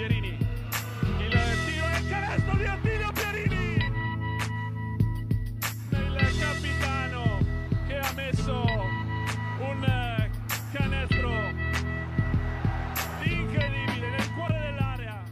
Pierini. Il tiro e il canestro di Attilio Pierini. Il capitano che ha messo un canestro incredibile nel cuore dell'area.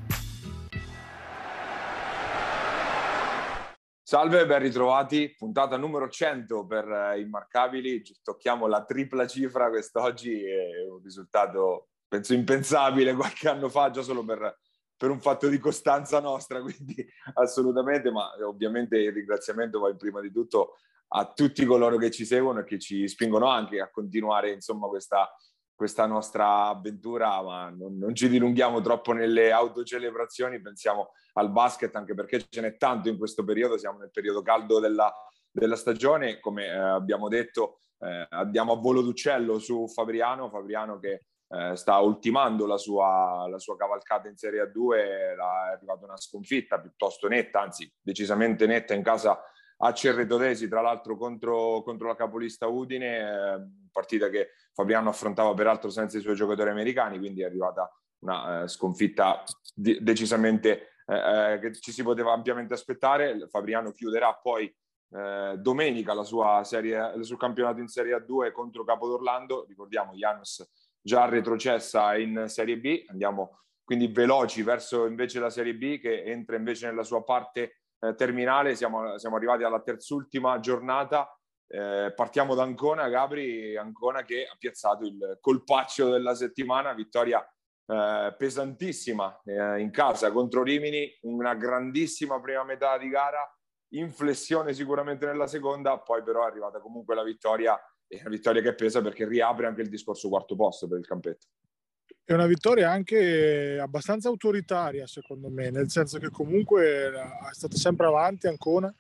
Salve, ben ritrovati. Puntata numero 100 per eh, Immarcabili. Tocchiamo la tripla cifra quest'oggi. È un risultato, penso, impensabile qualche anno fa, già solo per, per un fatto di costanza nostra. Quindi assolutamente, ma ovviamente il ringraziamento va in prima di tutto a tutti coloro che ci seguono e che ci spingono anche a continuare, insomma, questa, questa nostra avventura, ma non, non, ci dilunghiamo troppo nelle autocelebrazioni, pensiamo al basket, anche perché ce n'è tanto in questo periodo, siamo nel periodo caldo della, della stagione, come eh, abbiamo detto eh, andiamo a volo d'uccello su Fabriano, Fabriano che eh, sta ultimando la sua, la sua, cavalcata in Serie A2, è arrivata una sconfitta piuttosto netta, anzi decisamente netta in casa a Cerretodesi, tra l'altro contro, contro la capolista Udine, eh, partita che Fabriano affrontava peraltro senza i suoi giocatori americani, quindi è arrivata una eh, sconfitta di, decisamente eh, eh che ci si poteva ampiamente aspettare. Fabriano chiuderà poi eh, domenica la sua serie, il suo campionato in Serie A2 contro Capodorlando. Ricordiamo Janus già retrocessa in Serie B, andiamo quindi veloci verso invece la Serie B che entra invece nella sua parte eh, terminale, siamo, siamo, arrivati alla terzultima giornata. Eh, partiamo da Ancona, Gabri, Ancona che ha piazzato il colpaccio della settimana, vittoria eh, pesantissima eh, in casa contro Rimini, una grandissima prima metà di gara, inflessione sicuramente nella seconda, poi però è arrivata comunque la vittoria, e una vittoria che pesa perché riapre anche il discorso quarto posto per il campetto. È una vittoria anche abbastanza autoritaria, secondo me, nel senso che comunque è stata sempre avanti Ancona,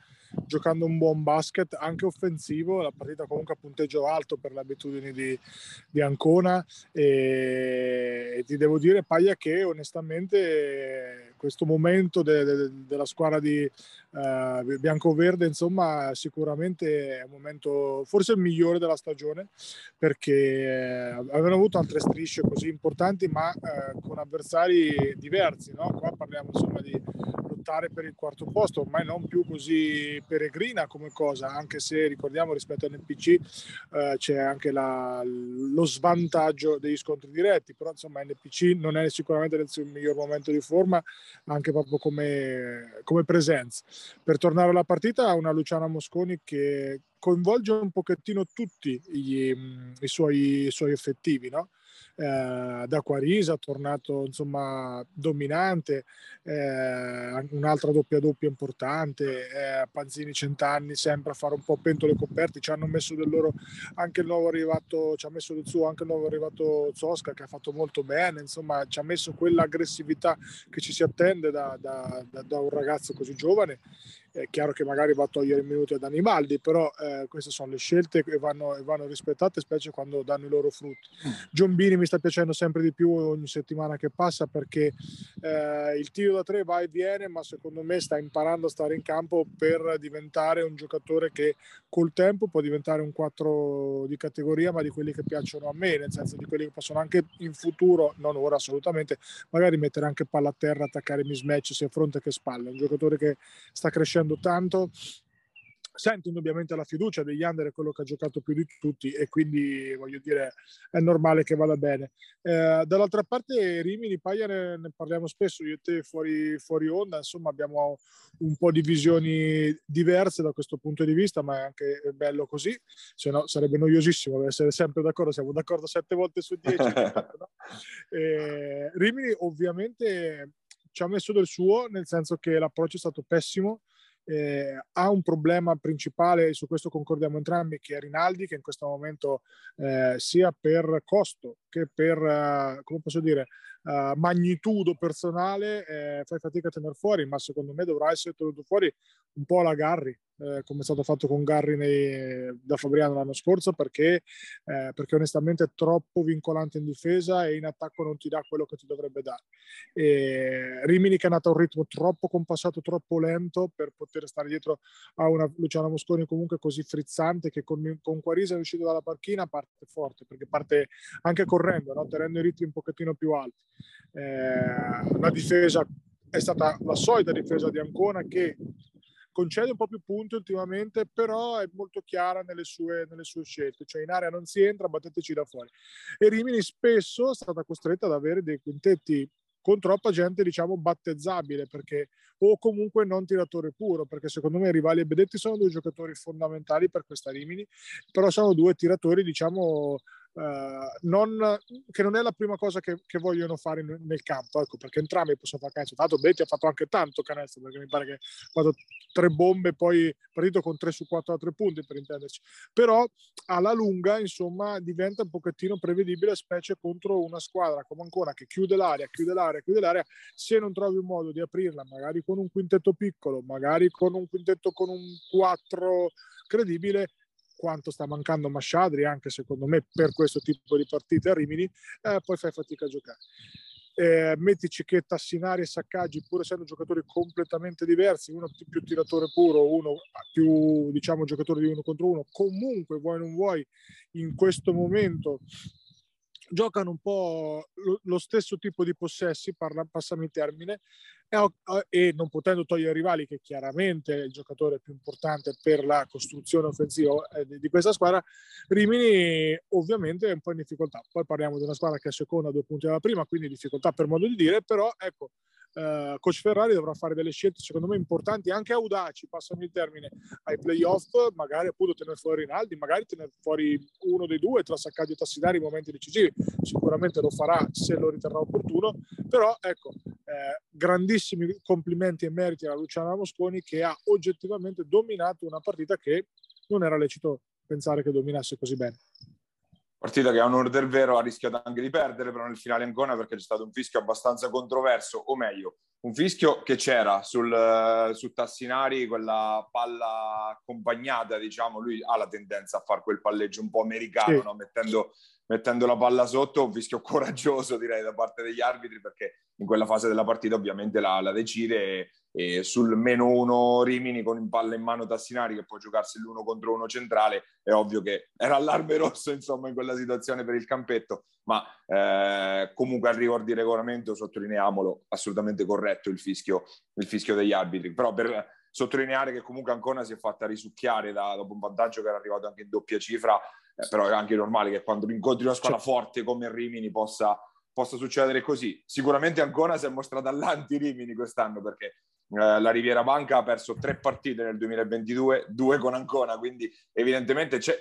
giocando un buon basket anche offensivo, la partita comunque a punteggio alto per le abitudini di, di Ancona e, e, ti devo dire Paglia che onestamente questo momento de, de, della squadra di uh, bianco-verde insomma sicuramente è un momento forse il migliore della stagione perché uh, avevano avuto altre strisce così importanti ma uh, con avversari diversi no? qua parliamo insomma di lottare per il quarto posto ormai non più così peregrina come cosa anche se ricordiamo rispetto all'NPC c'è anche la, lo svantaggio degli scontri diretti però insomma NPC non è sicuramente nel suo miglior momento di forma anche proprio come, come presenza. Per tornare alla partita, una Luciana Mosconi che coinvolge un pochettino tutti gli, i, suoi, i suoi effettivi, no? Eh, da Quarisa, tornato insomma dominante, eh, un'altra doppia doppia importante, eh, Panzini cent'anni sempre a fare un po' pentole coperte, ci hanno messo del loro anche il nuovo arrivato, ci ha messo del suo anche il nuovo arrivato Zosca che ha fatto molto bene, insomma ci ha messo quell'aggressività che ci si attende da, da, da, da un ragazzo così giovane è chiaro che magari va a togliere minuti ad Animaldi, però eh, queste sono le scelte e vanno, vanno, rispettate, specie quando danno i loro frutti. Giombini mi sta piacendo sempre di più ogni settimana che passa perché eh, il tiro da tre va e viene, ma secondo me sta imparando a stare in campo per diventare un giocatore che col tempo può diventare un 4 di categoria, ma di quelli che piacciono a me, nel senso di quelli che possono anche in futuro, non ora assolutamente, magari mettere anche palla a terra, attaccare mismatch sia fronte che spalle. Un giocatore che sta crescendo giocando tanto sento indubbiamente la fiducia degli under è quello che ha giocato più di tutti e quindi voglio dire è normale che vada bene eh, dall'altra parte Rimini Paglia ne, ne, parliamo spesso io e te fuori, fuori onda insomma abbiamo un po' di visioni diverse da questo punto di vista ma è anche bello così se no sarebbe noiosissimo essere sempre d'accordo siamo d'accordo sette volte su dieci no? eh, Rimini ovviamente ci ha messo del suo nel senso che l'approccio è stato pessimo eh, ha un problema principale, su questo concordiamo entrambi, che è Rinaldi, che in questo momento eh, sia per costo che per, uh, come posso dire, uh, magnitudo personale, eh, fai fatica a tenere fuori, ma secondo me dovrà essere tenuto fuori un po' la Garri, eh, come è stato fatto con Garri nei, da Fabriano l'anno scorso, perché, eh, perché, onestamente è troppo vincolante in difesa e in attacco non ti dà quello che ti dovrebbe dare. E Rimini che è nato a un ritmo troppo compassato, troppo lento per poter stare dietro a una Luciana Mosconi comunque così frizzante che con, con Quarisa è uscito dalla panchina parte forte, perché parte anche correndo, no? tenendo i ritmi un pochettino più alti. eh, una difesa è stata la solita difesa di Ancona che concede un po' più punti ultimamente, però è molto chiara nelle sue, nelle sue scelte, cioè in area non si entra, batteteci da fuori. E Rimini spesso è stata costretta ad avere dei quintetti con troppa gente, diciamo, battezzabile, perché, o comunque non tiratore puro, perché secondo me rivali e Bedetti sono due giocatori fondamentali per questa Rimini, però sono due tiratori, diciamo, non, che non è la prima cosa che, che vogliono fare in, nel campo, ecco, perché entrambi possono fare canestro. Tanto Betti ha fatto anche tanto canestro, perché mi pare che ha fatto tre bombe, poi partito con 3 su 4 a 3 punti, per intenderci. Però alla lunga, insomma, diventa un pochettino prevedibile, specie contro una squadra come Ancona che chiude l'area, chiude l'area, chiude l'area. Se non trovi un modo di aprirla, magari con un quintetto piccolo, magari con un quintetto con un 4 credibile, quanto sta mancando Masciadri anche secondo me per questo tipo di partite a Rimini, eh, poi fai fatica a giocare. Eh, metti Cicchetta, Sinari e Saccaggi, pur essendo giocatori completamente diversi, uno più tiratore puro, uno più diciamo giocatore di uno contro uno, comunque vuoi non vuoi in questo momento giocano un po' lo, lo stesso tipo di possessi, parla, passami il termine, e, e, non potendo togliere i rivali, che chiaramente è il giocatore più importante per la costruzione offensiva eh, di questa squadra, Rimini ovviamente è un po' in difficoltà. Poi parliamo di una squadra che è seconda a due punti dalla prima, quindi difficoltà per modo di dire, però ecco, Uh, coach Ferrari dovrà fare delle scelte secondo me importanti anche audaci, passami il termine, ai playoff, magari appunto tenere fuori Rinaldi, magari tenere fuori uno dei due tra Saccaggi e Tassinari in momenti decisivi, sicuramente lo farà se lo riterrà opportuno, però ecco, eh, grandissimi complimenti e meriti a Luciano Mosconi che ha oggettivamente dominato una partita che non era lecito pensare che dominasse così bene. Partita che a onore del vero ha rischiato anche di perdere, però nel finale ancora perché c'è stato un fischio abbastanza controverso, o meglio, un fischio che c'era sul, su Tassinari, quella palla accompagnata, diciamo, lui ha la tendenza a fare quel palleggio un po' americano, sì. no? mettendo, mettendo, la palla sotto, un fischio coraggioso direi da parte degli arbitri perché in quella fase della partita ovviamente la, la decide e sul meno uno Rimini con in palla in mano Tassinari che può giocarsi l'uno contro uno centrale, è ovvio che era allarme rosso insomma in quella situazione per il campetto, ma eh, comunque al rigor di regolamento sottolineiamolo assolutamente corretto il fischio, il fischio degli arbitri, però per sottolineare che comunque Ancona si è fatta risucchiare da, dopo un vantaggio che era arrivato anche in doppia cifra, eh, però è anche normale che quando incontri una squadra certo. forte come Rimini possa possa succedere così. Sicuramente Ancona si è mostrata all'anti-Rimini quest'anno perché eh, la Riviera Banca ha perso tre partite nel 2022, due con Ancona, quindi evidentemente cioè,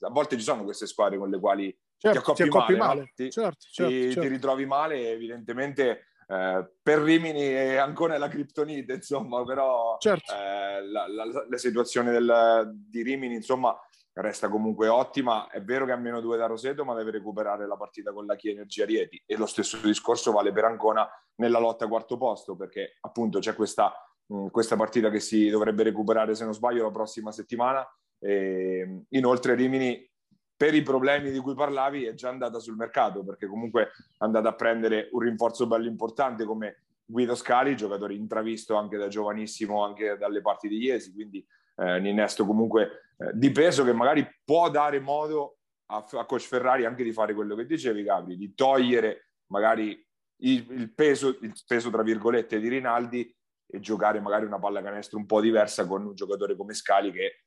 a volte ci sono queste squadre con le quali certo, ti accoppi, ti accoppi male, male. Ti, certo, certo, ti, certo. ti, ritrovi male evidentemente eh, per Rimini è la criptonite, insomma, però certo. eh, la, la, la, situazione del, di Rimini, insomma, resta comunque ottima. È vero che ha meno due da Roseto, ma deve recuperare la partita con la Chia Energia Rieti. E lo stesso discorso vale per Ancona nella lotta a quarto posto, perché appunto c'è questa, mh, questa partita che si dovrebbe recuperare, se non sbaglio, la prossima settimana. E, inoltre Rimini, per i problemi di cui parlavi, è già andata sul mercato, perché comunque è andata a prendere un rinforzo bello importante come Guido Scali, giocatore intravisto anche da giovanissimo, anche dalle parti di Iesi, quindi eh, un innesto comunque eh, di peso che magari può dare modo a, a Coach Ferrari anche di fare quello che dicevi Gabri, di togliere magari il, il, peso, il peso tra virgolette di Rinaldi e giocare magari una pallacanestro un po' diversa con un giocatore come Scali che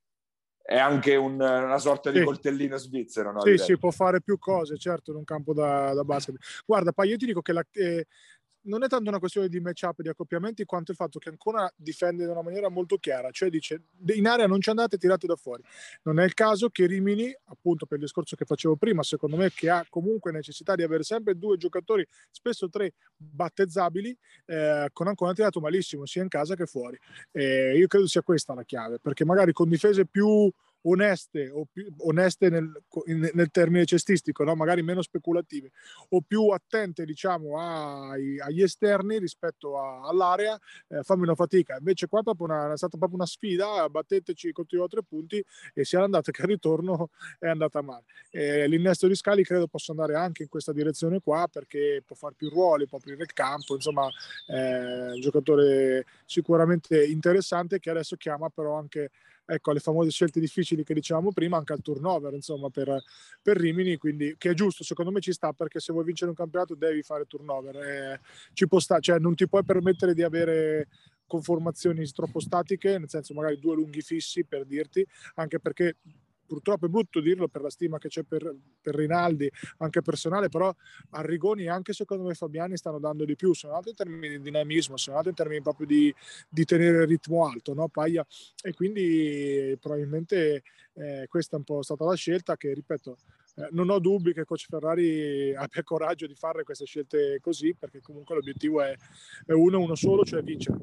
è anche un, una sorta di sì. coltellino svizzero. No? Sì, sì, può fare più cose, certo, in un campo da, da basket. Guarda, poi io ti dico che la, eh, non è tanto una questione di matchup, di accoppiamenti, quanto il fatto che Ancona difende in una maniera molto chiara, cioè dice in area non ci andate, tirate da fuori. Non è il caso che Rimini, appunto per il discorso che facevo prima, secondo me che ha comunque necessità di avere sempre due giocatori, spesso tre battezzabili, eh, con Ancona ha tirato malissimo sia in casa che fuori. Eh, io credo sia questa la chiave, perché magari con difese più oneste, o più, oneste nel, nel, termine cestistico, no? magari meno speculative, o più attente diciamo, ai, agli esterni rispetto a, all'area, eh, fammi una fatica. Invece qua è, una, è, stata proprio una sfida, batteteci contro i tre punti e sia andata che al ritorno è andata male. Eh, l'innesto di Scali credo possa andare anche in questa direzione qua perché può fare più ruoli, può aprire il campo, insomma è un giocatore sicuramente interessante che adesso chiama però anche ecco, alle famose scelte difficili che dicevamo prima, anche al turnover, insomma, per, per Rimini, quindi che è giusto, secondo me ci sta, perché se vuoi vincere un campionato devi fare turnover, eh, ci può sta, cioè non ti puoi permettere di avere conformazioni troppo statiche, nel senso magari due lunghi fissi per dirti, anche perché purtroppo è brutto dirlo per la stima che c'è per, per Rinaldi, anche personale, però Arrigoni e anche secondo me Fabiani stanno dando di più, sono andati in termini di dinamismo, sono andati in termini proprio di, di tenere il ritmo alto, no? Paglia, e quindi probabilmente eh, questa è un po' stata la scelta che, ripeto, eh, non ho dubbi che coach Ferrari abbia coraggio di fare queste scelte così, perché comunque l'obiettivo è, è uno uno solo, cioè vincere.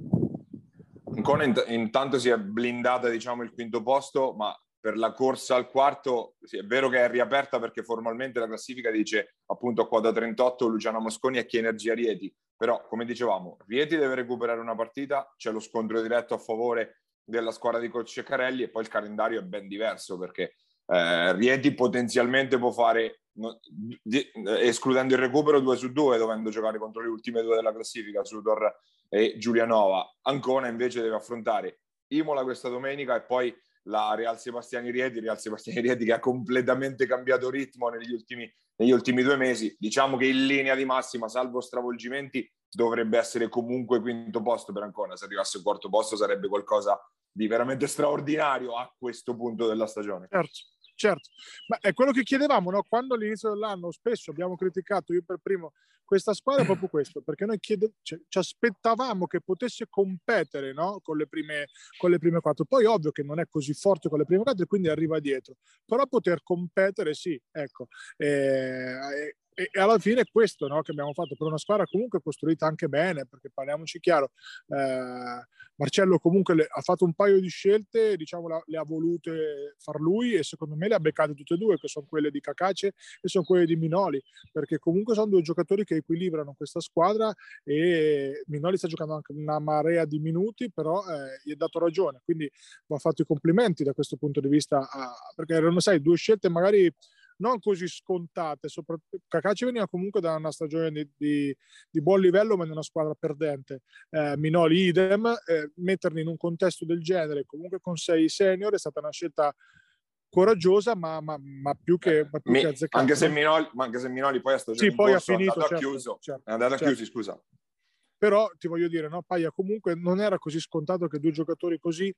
Ancora intanto si è blindata diciamo, il quinto posto, ma per la corsa al quarto, sì, è vero che è riaperta perché formalmente la classifica dice appunto a quota 38 Luciano Mosconi e chi energia Rieti, però come dicevamo Rieti deve recuperare una partita, c'è lo scontro diretto a favore della squadra di Coach Ceccarelli e poi il calendario è ben diverso perché eh, Rieti potenzialmente può fare, no, di, escludendo il recupero 2 su 2, dovendo giocare contro le ultime due della classifica, Sudor e Giulianova. Ancona invece deve affrontare Imola questa domenica e poi la Real Sebastiani Rieti, Real Sebastiani Rieti che ha completamente cambiato ritmo negli ultimi, negli ultimi due mesi. Diciamo che in linea di massima, salvo stravolgimenti, dovrebbe essere comunque quinto posto per Ancona. Se arrivasse quarto posto sarebbe qualcosa di veramente straordinario a questo punto della stagione. Certo. Certo, ma è quello che chiedevamo, no? quando all'inizio dell'anno spesso abbiamo criticato, io per primo, questa squadra è proprio questo, perché noi chiede, cioè, ci aspettavamo che potesse competere no? con, le prime, con le prime quattro. Poi ovvio che non è così forte con le prime quattro e quindi arriva dietro, però poter competere sì, ecco. Eh, e, alla fine è questo no, che abbiamo fatto. Per una squadra comunque costruita anche bene, perché parliamoci chiaro, eh, Marcello comunque le, ha fatto un paio di scelte, diciamo la, le ha volute far lui e secondo me le ha beccate tutte e due, che sono quelle di Cacace e sono quelle di Minoli, perché comunque sono due giocatori che equilibrano questa squadra e Minoli sta giocando anche una marea di minuti, però eh, gli è dato ragione, quindi va fatto i complimenti da questo punto di vista, a, perché erano, sai, due scelte magari non così scontate. Soprattutto, Cacaci veniva comunque da una stagione di, di, di buon livello, ma in una squadra perdente. Eh, Minoli idem, eh, metterli in un contesto del genere, comunque con sei senior, è stata una scelta coraggiosa, ma, ma, ma più che, ma più Mi, che azzeccata. Anche se, Minoli, anche se Minoli poi a stagione sì, poi ha finito, è andato certo, a chiuso, certo, è andato a certo. chiusi, scusa però ti voglio dire, no, Paia comunque non era così scontato che due giocatori così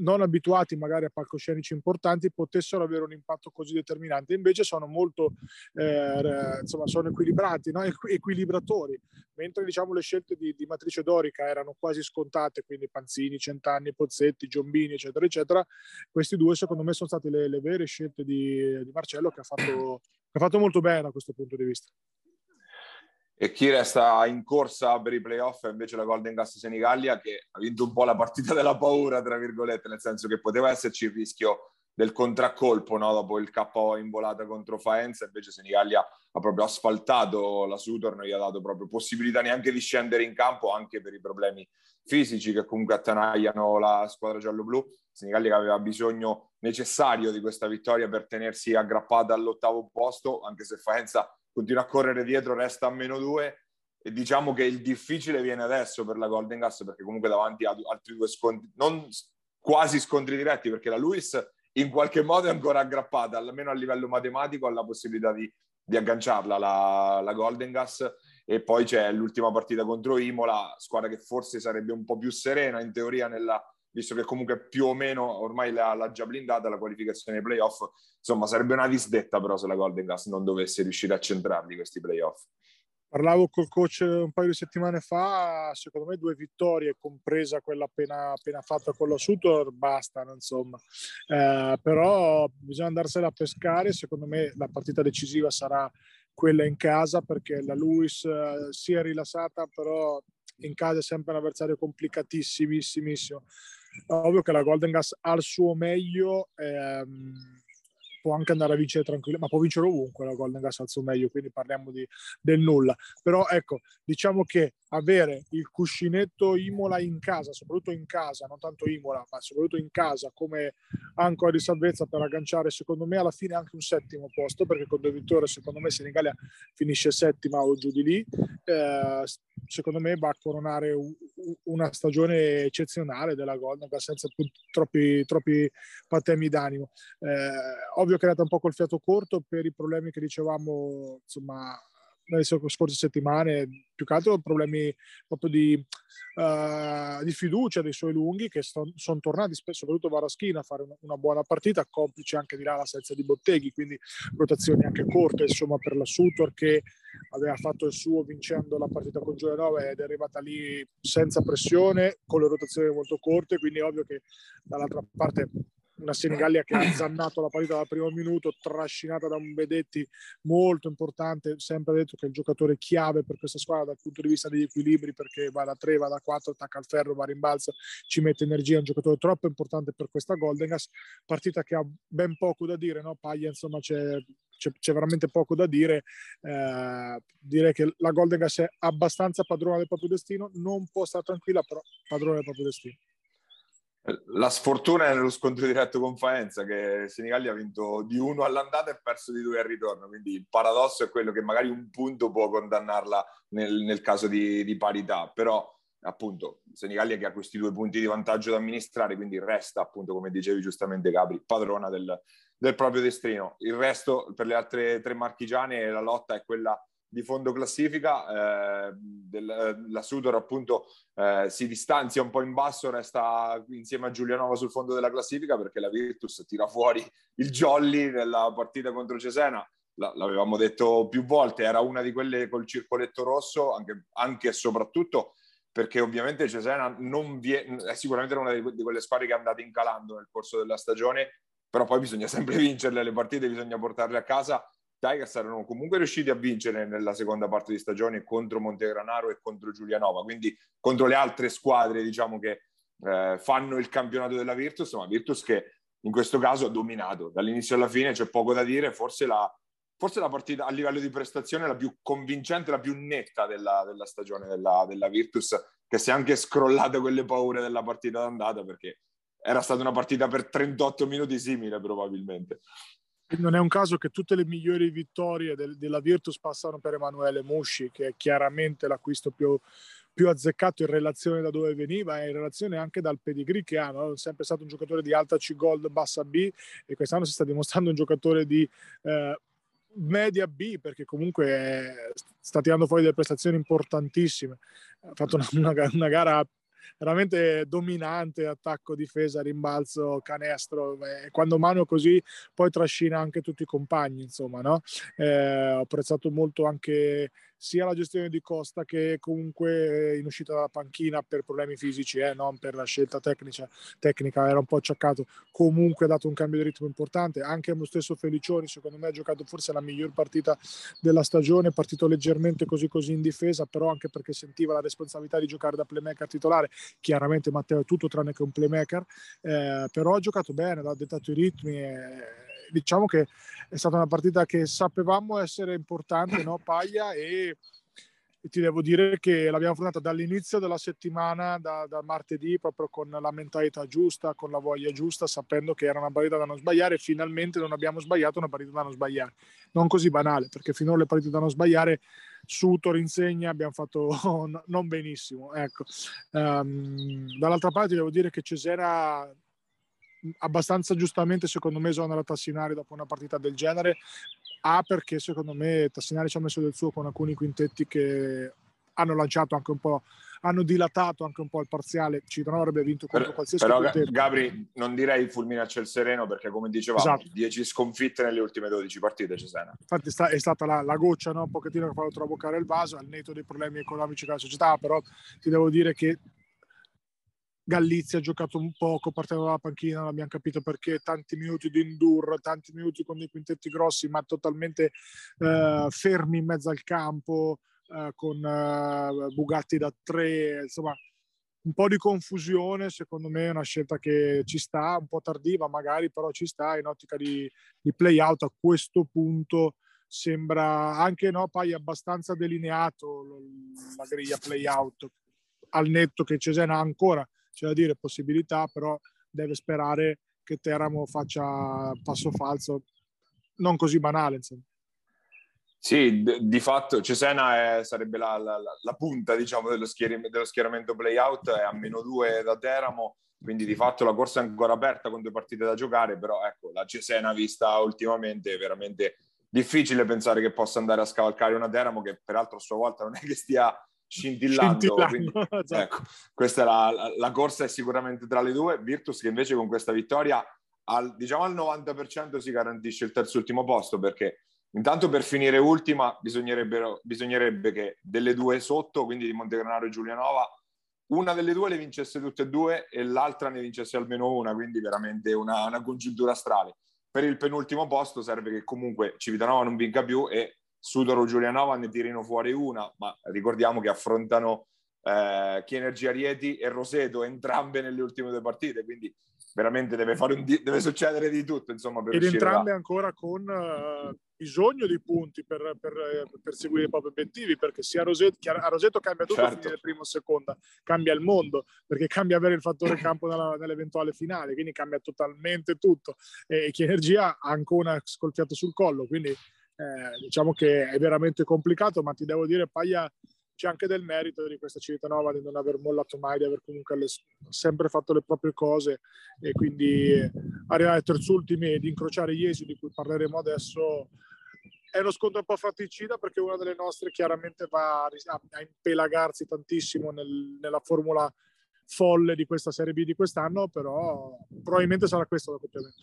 non abituati magari a palcoscenici importanti potessero avere un impatto così determinante, invece sono molto eh, insomma sono equilibrati, no? equilibratori, mentre diciamo le scelte di, di, matrice dorica erano quasi scontate, quindi Panzini, Centanni, Pozzetti, Giombini, eccetera, eccetera, questi due secondo me sono state le, le vere scelte di, di Marcello che ha, fatto, che ha fatto molto bene da questo punto di vista e chi resta in corsa per i playoff è invece la Golden Gas Senigallia che ha vinto un po' la partita della paura, tra virgolette, nel senso che poteva esserci il rischio del contraccolpo no? dopo il KO in volata contro Faenza, invece Senigallia ha proprio asfaltato la Sutor, non gli ha dato proprio possibilità neanche di scendere in campo, anche per i problemi fisici che comunque attanagliano la squadra giallo-blu. Senigallia aveva bisogno necessario di questa vittoria per tenersi aggrappata all'ottavo posto, anche se Faenza continua a correre dietro, resta a meno due. E diciamo che il difficile viene adesso per la Golden Gas perché comunque davanti a altri due scontri, non quasi scontri diretti perché la Luis in qualche modo è ancora aggrappata, almeno a livello matematico ha la possibilità di, di agganciarla la, la Golden Gas. E poi c'è l'ultima partita contro Imola, squadra che forse sarebbe un po' più serena in teoria nella, visto che comunque più o meno ormai l'ha, l'ha già blindata la qualificazione ai playoff, insomma sarebbe una disdetta però se la Golden Gas non dovesse riuscire a centrarli questi playoff. Parlavo col coach un paio di settimane fa, secondo me due vittorie, compresa quella appena, appena fatta con la Sutor, bastano insomma. Eh, però bisogna andarsela a pescare, secondo me la partita decisiva sarà quella in casa perché la Luis eh, si è rilassata, però in casa è sempre un avversario complicatissimo. Ovvio che la Golden Gas al suo meglio ehm, può anche andare a vincere tranquillo, ma può vincere ovunque la Golden Gas al suo meglio, quindi parliamo di, del nulla. Però ecco, diciamo che avere il cuscinetto Imola in casa, soprattutto in casa, non tanto Imola, ma soprattutto in casa come ancora di salvezza per agganciare secondo me alla fine anche un settimo posto, perché con due vittorie secondo me Senigallia finisce settima o giù di lì, eh, secondo me va a coronare una stagione eccezionale della Golden, senza troppi, troppi patemi d'animo. Eh, ovvio che è andata un po' col fiato corto per i problemi che dicevamo, insomma, nelle scorse settimane, più che altro problemi proprio di, uh, di fiducia dei suoi lunghi che sono tornati spesso, soprattutto Varaschina, a fare una, una, buona partita, complice anche di là l'assenza di Botteghi, quindi rotazioni anche corte insomma per la Sutor che aveva fatto il suo vincendo la partita con Giulianova ed è arrivata lì senza pressione, con le rotazioni molto corte, quindi è ovvio che dall'altra parte una Senigallia che ha zannato la partita dal primo minuto, trascinata da un Bedetti molto importante, sempre detto che è il giocatore chiave per questa squadra dal punto di vista degli equilibri, perché va da 3, va da 4, attacca al ferro, va rimbalza, ci mette energia, è un giocatore troppo importante per questa Golden Gas, partita che ha ben poco da dire, no? Paglia insomma c'è, c'è, c'è veramente poco da dire, eh, direi che la Golden Gas è abbastanza padrona del proprio destino, non può stare tranquilla, però padrona del proprio destino. La sfortuna è nello scontro diretto con Faenza, che Senigallia ha vinto di uno all'andata e perso di due al ritorno. Quindi il paradosso è quello che magari un punto può condannarla nel, nel caso di, di, parità, però appunto Senigallia che ha questi due punti di vantaggio da amministrare, quindi resta appunto, come dicevi giustamente Gabri, padrona del, del proprio destino. Il resto per le altre tre marchigiane la lotta è quella di fondo classifica, eh, del, eh, la Sudor appunto eh, si distanzia un po' in basso, resta insieme a Giulianova sul fondo della classifica perché la Virtus tira fuori il Jolly nella partita contro Cesena, l'avevamo detto più volte, era una di quelle col circoletto rosso, anche, anche e soprattutto perché ovviamente Cesena non vie, è sicuramente una di, di quelle squadre che è andata incalando nel corso della stagione, però poi bisogna sempre vincerle le partite, bisogna portarle a casa Tigers erano comunque riusciti a vincere nella seconda parte di stagione contro Montegranaro e contro Giulianova, quindi contro le altre squadre diciamo che eh, fanno il campionato della Virtus, ma Virtus che in questo caso ha dominato. Dall'inizio alla fine, c'è poco da dire, forse la, forse la partita a livello di prestazione la più convincente, la più netta della, della stagione della, della Virtus, che si è anche scrollata quelle paure della partita d'andata perché era stata una partita per 38 minuti simile probabilmente non è un caso che tutte le migliori vittorie del, della Virtus passano per Emanuele Musci, che è chiaramente l'acquisto più, più, azzeccato in relazione da dove veniva e in relazione anche dal pedigree che ha. No? È sempre stato un giocatore di alta C Gold, bassa B e quest'anno si sta dimostrando un giocatore di eh, media B perché comunque è, sta tirando fuori delle prestazioni importantissime. Ha fatto una, una, una gara veramente dominante, attacco, difesa, rimbalzo, canestro. E quando Manu così poi trascina anche tutti i compagni, insomma, no? Eh, ho apprezzato molto anche sia la gestione di Costa che comunque in uscita dalla panchina per problemi fisici, eh, non per la scelta tecnica, tecnica, era un po' acciaccato, comunque ha dato un cambio di ritmo importante, anche lo stesso Felicioni secondo me ha giocato forse la miglior partita della stagione, partito leggermente così così in difesa, però anche perché sentiva la responsabilità di giocare da playmaker titolare, chiaramente Matteo è tutto tranne che un playmaker, eh, però ha giocato bene, ha dettato i ritmi. E, diciamo che è stata una partita che sapevamo essere importante, no? Paglia e, e ti devo dire che l'abbiamo affrontata dall'inizio della settimana, da, da, martedì, proprio con la mentalità giusta, con la voglia giusta, sapendo che era una partita da non sbagliare e finalmente non abbiamo sbagliato una partita da non sbagliare. Non così banale, perché finora le partite da non sbagliare su Insegna abbiamo fatto non benissimo. Ecco. Um, dall'altra parte devo dire che Cesena abbastanza giustamente secondo me esonera Tassinari dopo una partita del genere A perché secondo me Tassinari ci ha messo del suo con alcuni quintetti che hanno lanciato anche un po' hanno dilatato anche un po' il parziale Cittadino avrebbe vinto contro però, qualsiasi però quintetto. Gabri non direi fulmine a ciel sereno perché come dicevamo esatto. 10 sconfitte nelle ultime 12 partite Cesena infatti sta, è stata la, la goccia no? un pochettino che fa traboccare il vaso al netto dei problemi economici della società però ti devo dire che Gallizia ha giocato un poco partendo dalla panchina, non abbiamo capito perché, tanti minuti di indur, tanti minuti con dei quintetti grossi, ma totalmente eh, fermi in mezzo al campo, eh, con eh, Bugatti da tre, insomma un po' di confusione, secondo me è una scelta che ci sta, un po' tardiva magari, però ci sta in ottica di, di play out a questo punto sembra anche no, poi abbastanza delineato la griglia play out al netto che Cesena ha ancora c'è da dire possibilità, però deve sperare che Teramo faccia passo falso, non così banale. Insomma. Sì, d- di fatto Cesena è, sarebbe la, la, la, punta diciamo, dello, schier- dello schieramento play-out, è a meno due da Teramo, quindi di fatto la corsa è ancora aperta con due partite da giocare, però ecco, la Cesena vista ultimamente è veramente difficile pensare che possa andare a scavalcare una Teramo che peraltro a sua volta non è che stia scintillando. scintillando quindi, esatto. ecco, questa è la, la, la, corsa è sicuramente tra le due. Virtus che invece con questa vittoria al, diciamo al 90% si garantisce il terzo ultimo posto perché intanto per finire ultima bisognerebbe che delle due sotto, quindi di Montegranaro e Giulianova, una delle due le vincesse tutte e due e l'altra ne vincesse almeno una, quindi veramente una, una congiuntura astrale. Per il penultimo posto serve che comunque Civitanova non vinca più e Sudoro Giulianova ne tirino fuori una, ma ricordiamo che affrontano eh, Rieti e Roseto entrambe nelle ultime due partite, quindi veramente deve, di- deve succedere di tutto. Insomma, per Ed entrambe là. ancora con uh, bisogno di punti per, per, per, seguire i propri obiettivi, perché sia a Roseto, a Roseto cambia tutto certo. nel primo o seconda, cambia il mondo, perché cambia avere il fattore campo nella, nell'eventuale finale, quindi cambia totalmente tutto. E, e Chi Energia ha ancora scolfiato sul collo, quindi eh, diciamo che è veramente complicato, ma ti devo dire, Paglia c'è anche del merito di questa Civitanova di non aver mollato mai, di aver comunque le, sempre fatto le proprie cose e quindi arrivare ai terzultimi e di incrociare Iesi, di cui parleremo adesso, è uno scontro un po' fratricida perché una delle nostre chiaramente va a, a impelagarsi tantissimo nel, nella formula folle di questa Serie B di quest'anno, però probabilmente sarà questo l'accoppiamento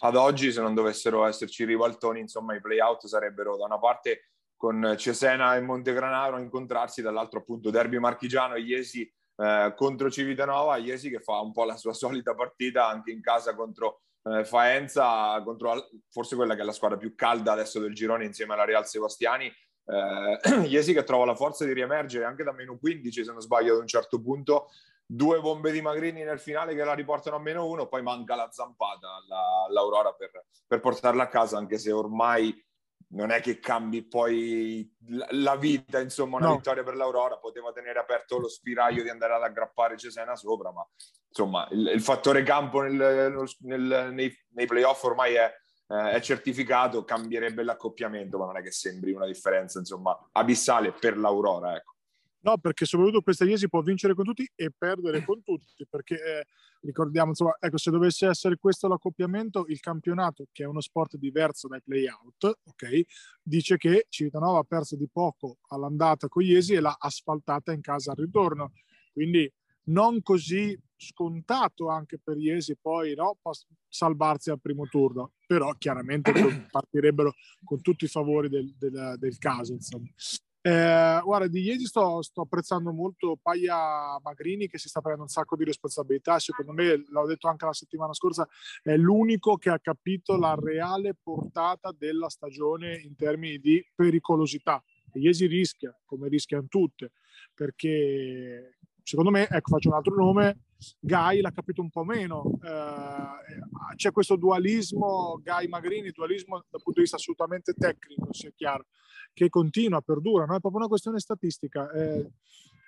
ad oggi, se non dovessero esserci ribaltoni, insomma, i play-out sarebbero da una parte con Cesena e Montegranaro a incontrarsi, dall'altro appunto Derby Marchigiano e Iesi eh, contro Civitanova, Iesi che fa un po' la sua solita partita anche in casa contro eh, Faenza, contro forse quella che è la squadra più calda adesso del girone insieme alla Real Sebastiani. Eh, Iesi che trova la forza di riemergere anche da meno 15 se non sbaglio ad un certo punto due bombe di Magrini nel finale che la riportano a meno uno, poi manca la zampata alla, all'Aurora per, per, portarla a casa, anche se ormai non è che cambi poi la vita, insomma, una no. vittoria per l'Aurora, poteva tenere aperto lo spiraglio di andare ad aggrappare Cesena sopra, ma insomma il, il fattore campo nel, nel, nei, nei playoff ormai è, eh, è certificato, cambierebbe l'accoppiamento, ma non è che sembri una differenza, insomma, abissale per l'Aurora, ecco. No, perché soprattutto questa Iesi può vincere con tutti e perdere con tutti, perché eh, ricordiamo, insomma, ecco, se dovesse essere questo l'accoppiamento, il campionato, che è uno sport diverso dai play-out, ok, dice che Civitanova ha perso di poco all'andata con Iesi e l'ha asfaltata in casa al ritorno. Quindi non così scontato anche per Iesi poi no, salvarsi al primo turno, però chiaramente partirebbero con tutti i favori del, del, del caso. Insomma. Eh, guarda, di ieri sto, sto, apprezzando molto Paia Magrini che si sta prendendo un sacco di responsabilità. Secondo me, l'ho detto anche la settimana scorsa, è l'unico che ha capito la reale portata della stagione in termini di pericolosità. Iesi rischia, come rischiano tutte, perché secondo me, ecco, faccio un altro nome, Gai l'ha capito un po' meno. Eh, c'è questo dualismo Gai-Magrini, dualismo dal punto di vista assolutamente tecnico, sia chiaro che continua, perdura, no? è proprio una questione statistica. Eh,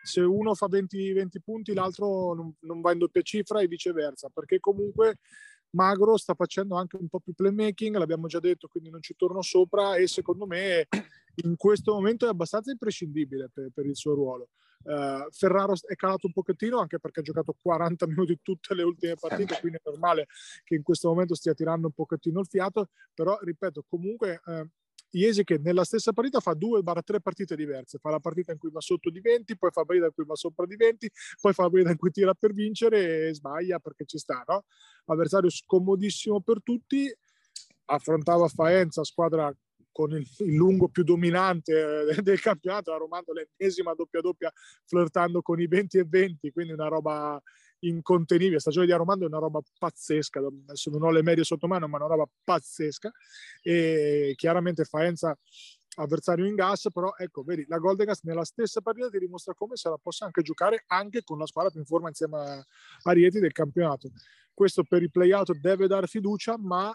se uno fa 20, 20 punti, l'altro non, non, va in doppia cifra e viceversa, perché comunque Magro sta facendo anche un po' più playmaking, l'abbiamo già detto, quindi non ci torno sopra e secondo me in questo momento è abbastanza imprescindibile per, per il suo ruolo. Uh, Ferraro è calato un pochettino anche perché ha giocato 40 minuti tutte le ultime partite, quindi è normale che in questo momento stia tirando un pochettino il fiato, però ripeto, comunque uh, Iesi che nella stessa partita fa due barra tre partite diverse, fa la partita in cui va sotto di 20, poi fa la partita in cui va sopra di 20, poi fa la partita in cui tira per vincere e sbaglia perché ci sta, no? Avversario scomodissimo per tutti, affrontava Faenza, squadra con il, il, lungo più dominante eh, del campionato, la Romando l'ennesima doppia doppia flirtando con i 20 e 20, quindi una roba incontenibile. La stagione di Aromando è una roba pazzesca. Adesso non ho le medie sotto mano, ma è una roba pazzesca. E chiaramente Faenza avversario in gas, però ecco, vedi, la Golden Gas nella stessa partita ti dimostra come se la possa anche giocare anche con la squadra più in forma insieme a Rieti del campionato. Questo per i play-out deve dare fiducia, ma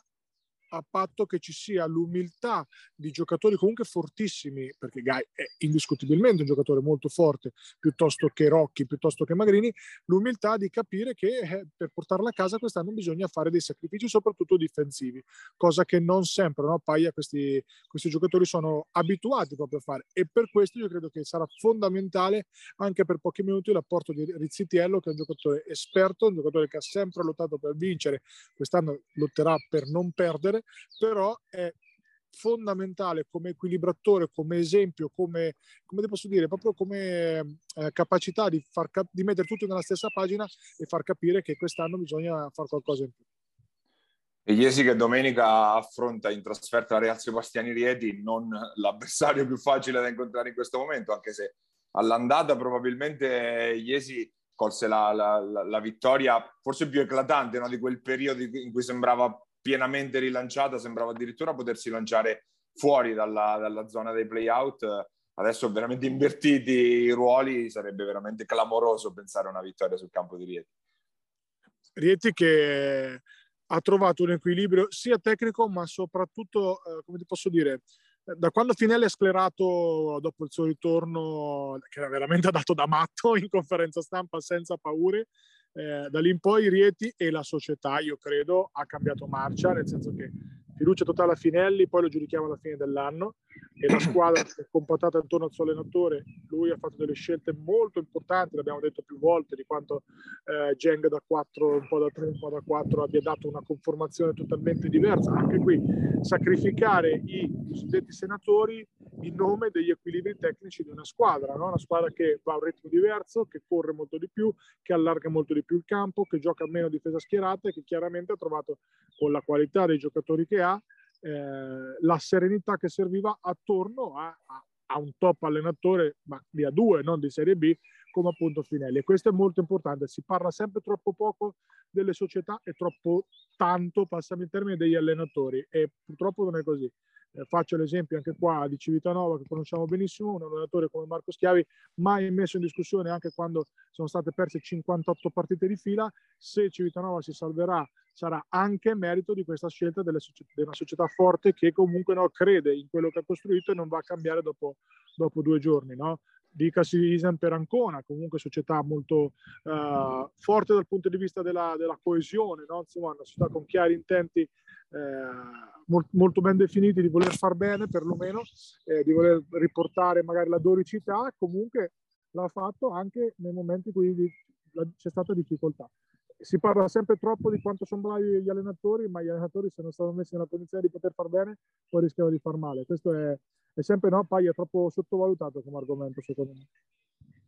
a patto che ci sia l'umiltà di giocatori comunque fortissimi, perché Gai è indiscutibilmente un giocatore molto forte, piuttosto che Rocchi, piuttosto che Magrini, l'umiltà di capire che eh, per portarla a casa quest'anno bisogna fare dei sacrifici, soprattutto difensivi, cosa che non sempre, no? Paia, questi, questi giocatori sono abituati proprio a fare e per questo io credo che sarà fondamentale anche per pochi minuti l'apporto di Rizzitiello, che è un giocatore esperto, un giocatore che ha sempre lottato per vincere, quest'anno lotterà per non perdere, però è fondamentale come equilibratore, come esempio, come, come posso dire, proprio come eh, capacità di, far cap- di mettere tutto nella stessa pagina e far capire che quest'anno bisogna fare qualcosa in più. E Iesi che domenica affronta in trasferta la Real Sebastiani Rieti, non l'avversario più facile da incontrare in questo momento, anche se all'andata probabilmente Iesi colse la, la, la, la vittoria forse più eclatante no? di quel periodo in cui sembrava pienamente rilanciata, sembrava addirittura potersi lanciare fuori dalla, dalla zona dei play-out. Adesso veramente invertiti i ruoli, sarebbe veramente clamoroso pensare a una vittoria sul campo di Rieti. Rieti che ha trovato un equilibrio sia tecnico, ma soprattutto, eh, come ti posso dire, da quando Finelli è sclerato dopo il suo ritorno, che era veramente dato da matto in conferenza stampa senza paure, eh, da lì in poi Rieti e la società, io credo, ha cambiato marcia, nel senso che fiducia totale a Finelli, poi lo giudichiamo alla fine dell'anno e la squadra si è compattata intorno al suo allenatore, lui ha fatto delle scelte molto importanti, l'abbiamo detto più volte, di quanto eh, Geng da 4, un po' da 3, un po' da 4 abbia dato una conformazione totalmente diversa, anche qui sacrificare i cosiddetti senatori in nome degli equilibri tecnici di una squadra, no? una squadra che va a un ritmo diverso, che corre molto di più, che allarga molto di più il campo, che gioca meno difesa schierata e che chiaramente ha trovato con la qualità dei giocatori che ha eh, la serenità che serviva attorno a, a, a, un top allenatore, ma di A2, non di Serie B, come appunto Finelli. E questo è molto importante. Si parla sempre troppo poco delle società e troppo tanto, passami il termine, degli allenatori. E purtroppo non è così. Eh, faccio l'esempio anche qua di Civitanova, che conosciamo benissimo, un allenatore come Marco Schiavi, mai messo in discussione anche quando sono state perse 58 partite di fila. Se Civitanova si salverà, sarà anche merito di questa scelta delle, di una società forte che comunque no, crede in quello che ha costruito e non va a cambiare dopo, dopo due giorni. No? Dicasi Isen per Ancona, comunque società molto uh, forte dal punto di vista della, della coesione, no? Insomma, una società con chiari intenti eh, molt, molto ben definiti di voler far bene perlomeno, eh, di voler riportare magari la doricità, comunque l'ha fatto anche nei momenti in cui c'è stata difficoltà. Si parla sempre troppo di quanto sono bravi gli allenatori, ma gli allenatori se non stanno messi nella condizione di poter far bene, poi rischiano di far male. Questo è, è sempre no, Pai è troppo sottovalutato come argomento secondo me.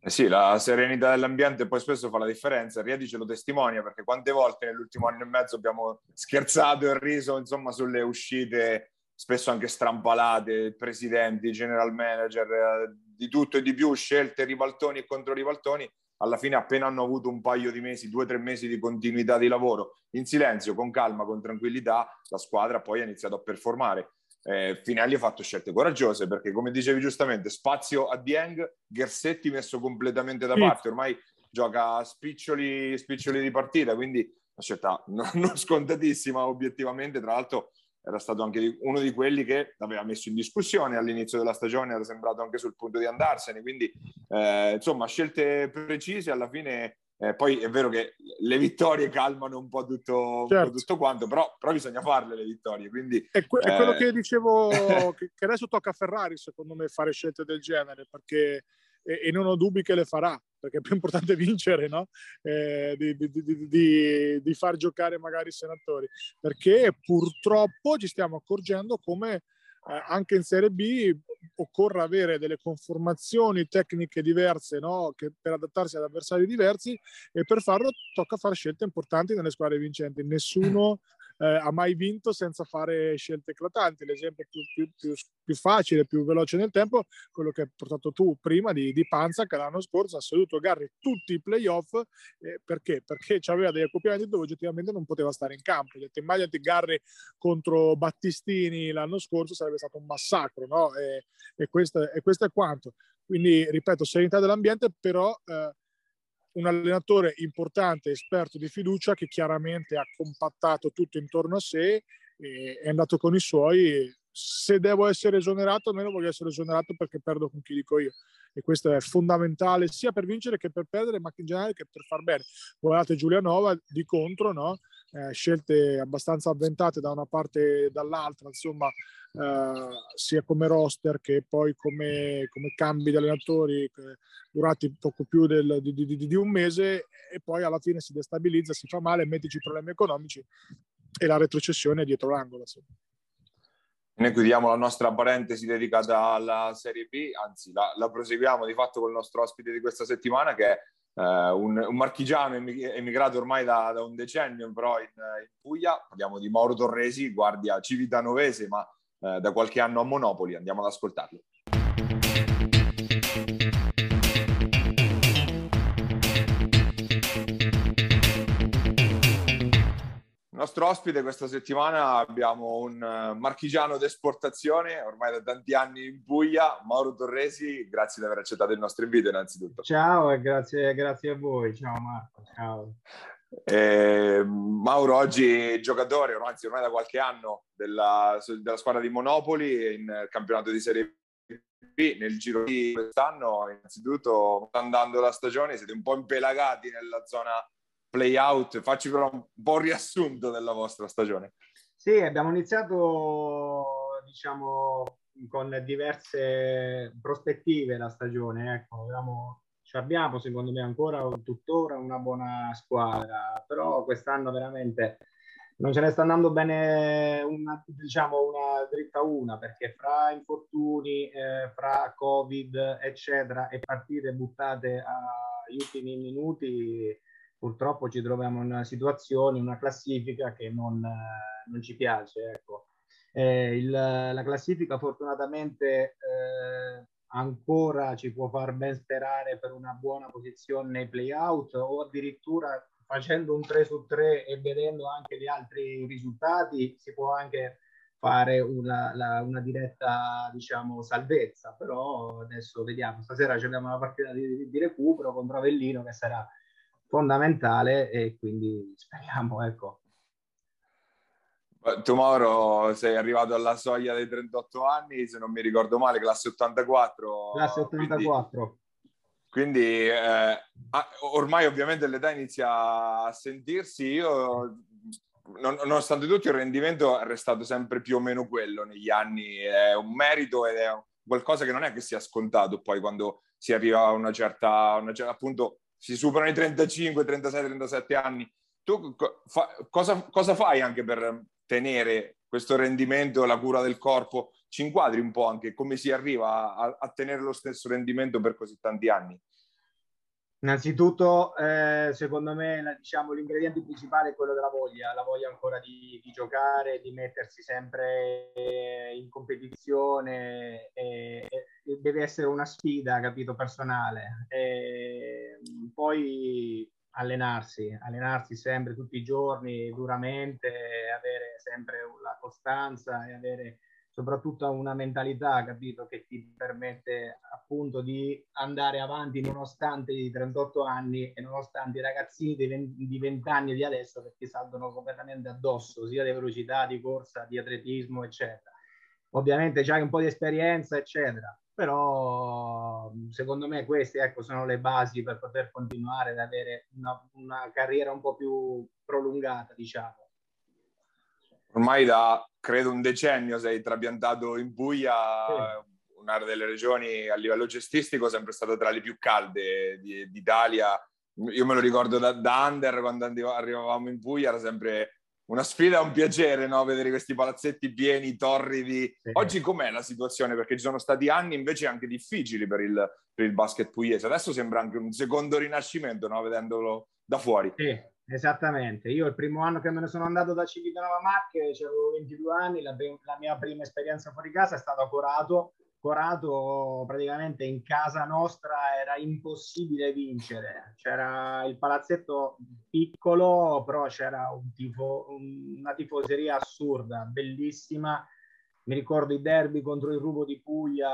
Eh sì, la serenità dell'ambiente poi spesso fa la differenza. Riedi ce lo testimonia perché quante volte nell'ultimo anno e mezzo abbiamo scherzato e riso insomma sulle uscite spesso anche strampalate, presidenti, general manager, eh, di tutto e di più, scelte ribaltoni e contro ribaltoni. Alla fine appena hanno avuto un paio di mesi, due o tre mesi di continuità di lavoro, in silenzio, con calma, con tranquillità, la squadra poi ha iniziato a performare eh, Finelli ha fatto scelte coraggiose perché, come dicevi giustamente, spazio a Dieng, Gersetti messo completamente da parte, ormai gioca a spiccioli, spiccioli di partita, quindi una scelta non, non scontatissima obiettivamente, tra l'altro era stato anche uno di quelli che l'aveva messo in discussione all'inizio della stagione, era sembrato anche sul punto di andarsene, quindi eh, insomma scelte precise, alla fine eh, poi è vero che le vittorie calmano un po' tutto, certo. un po certo. tutto quanto, però, però, bisogna farle le vittorie. Quindi, è, que- eh... è quello che dicevo, che, che, adesso tocca a Ferrari, secondo me, fare scelte del genere, perché, e, e non ho dubbi che le farà, perché è più importante vincere, no? eh, di, di, di, di, far giocare magari i senatori, perché purtroppo ci stiamo accorgendo come eh, anche in Serie B occorre avere delle conformazioni tecniche diverse no? per adattarsi ad avversari diversi e per farlo tocca fare scelte importanti nelle squadre vincenti. Nessuno eh, ha mai vinto senza fare scelte eclatanti. L'esempio più, più, più, più, facile, più veloce nel tempo, quello che hai portato tu prima di, di Panza, che l'anno scorso ha seduto Garri tutti i playoff. Eh, perché? Perché aveva degli accoppiamenti dove oggettivamente non poteva stare in campo. Detto, immaginati Garri contro Battistini l'anno scorso, sarebbe stato un massacro, no? E, e, questo, e questo è quanto. Quindi, ripeto, serenità dell'ambiente, però... Eh, un allenatore importante, esperto di fiducia, che chiaramente ha compattato tutto intorno a sé è andato con i suoi. Se devo essere esonerato, almeno voglio essere esonerato perché perdo con chi dico io. E questo è fondamentale sia per vincere che per perdere, ma in generale che per far bene. Guardate Giulianova di contro, no? eh, scelte abbastanza avventate da una parte e dall'altra, insomma, eh, sia come roster che poi come, come cambi di allenatori durati poco più del, di, di, di, un mese e poi alla fine si destabilizza, si fa male, mettici problemi economici e la retrocessione è dietro l'angolo. Insomma. Noi chiudiamo la nostra parentesi dedicata alla Serie B, anzi la, la proseguiamo di fatto con il nostro ospite di questa settimana che è Uh, un, un, marchigiano emigrato ormai da, da un decennio però in, in, Puglia, parliamo di Mauro Torresi, guardia civitanovese ma uh, da qualche anno a Monopoli, andiamo ad ascoltarlo. Nostro ospite questa settimana abbiamo un eh, marchigiano d'esportazione, ormai da tanti anni in Puglia, Mauro Torresi, grazie di aver accettato il nostro invito innanzitutto. Ciao e grazie, grazie a voi, ciao Marco, ciao. Eh, Mauro oggi giocatore, anzi ormai da qualche anno, della, della squadra di Monopoli in campionato di Serie B nel giro di quest'anno innanzitutto andando la stagione siete un po' impelagati nella zona play out, facci però un un riassunto della vostra stagione. Sì, abbiamo iniziato diciamo con diverse prospettive la stagione, ecco, avevamo, abbiamo secondo me ancora tuttora una buona squadra, però quest'anno veramente non ce ne sta andando bene una, diciamo una dritta una perché fra infortuni, eh, fra covid eccetera e partite buttate agli ultimi minuti purtroppo ci troviamo in una situazione, una classifica che non, eh, non ci piace. Ecco. Eh, il, la classifica fortunatamente eh, ancora ci può far ben sperare per una buona posizione nei playout o addirittura facendo un 3 su 3 e vedendo anche gli altri risultati si può anche fare una, la, una diretta diciamo salvezza però adesso vediamo stasera abbiamo una partita di, di recupero contro Avellino che sarà fondamentale e quindi speriamo, ecco. Tu Mauro sei arrivato alla soglia dei 38 anni, se non mi ricordo male, classe 84. Classe 84. Quindi, quindi eh, ormai ovviamente l'età inizia a sentirsi. Io, non, nonostante tutto, il rendimento è restato sempre più o meno quello negli anni. È un merito ed è qualcosa che non è che sia scontato poi quando si arriva a una certa, una certa appunto si superano i 35, 36, 37 anni. Tu fa, cosa, cosa fai anche per tenere questo rendimento, la cura del corpo? Ci inquadri un po' anche come si arriva a, a tenere lo stesso rendimento per così tanti anni? Innanzitutto, eh, secondo me, diciamo, l'ingrediente principale è quello della voglia, la voglia ancora di, di giocare, di mettersi sempre in competizione, e, e deve essere una sfida, capito, personale. E poi allenarsi, allenarsi sempre, tutti i giorni, duramente, avere sempre la costanza e avere soprattutto una mentalità, capito, che ti permette appunto di andare avanti nonostante i 38 anni e nonostante i ragazzini di 20 anni di adesso che ti saltano completamente addosso, sia di velocità, di corsa, di atletismo, eccetera. Ovviamente c'hai un po' di esperienza, eccetera, però secondo me queste ecco, sono le basi per poter continuare ad avere una, una carriera un po' più prolungata, diciamo ormai da credo un decennio sei trapiantato in Puglia, sì. un'area delle regioni a livello gestistico sempre stata tra le più calde di, d'Italia. Io me lo ricordo da, da under quando arrivavamo in Puglia, era sempre una sfida, un piacere no? vedere questi palazzetti pieni, torridi. Sì. Oggi com'è la situazione? Perché ci sono stati anni invece anche difficili per il, per il basket pugliese. Adesso sembra anche un secondo rinascimento, no? vedendolo da fuori. Sì, Esattamente, io il primo anno che me ne sono andato da Civitanova Marche, avevo 22 anni, la, la, mia prima esperienza fuori casa è stata Corato. Corato praticamente in casa nostra era impossibile vincere, c'era il palazzetto piccolo, però c'era un tifo, una tifoseria assurda, bellissima. Mi ricordo i derby contro il Rubo di Puglia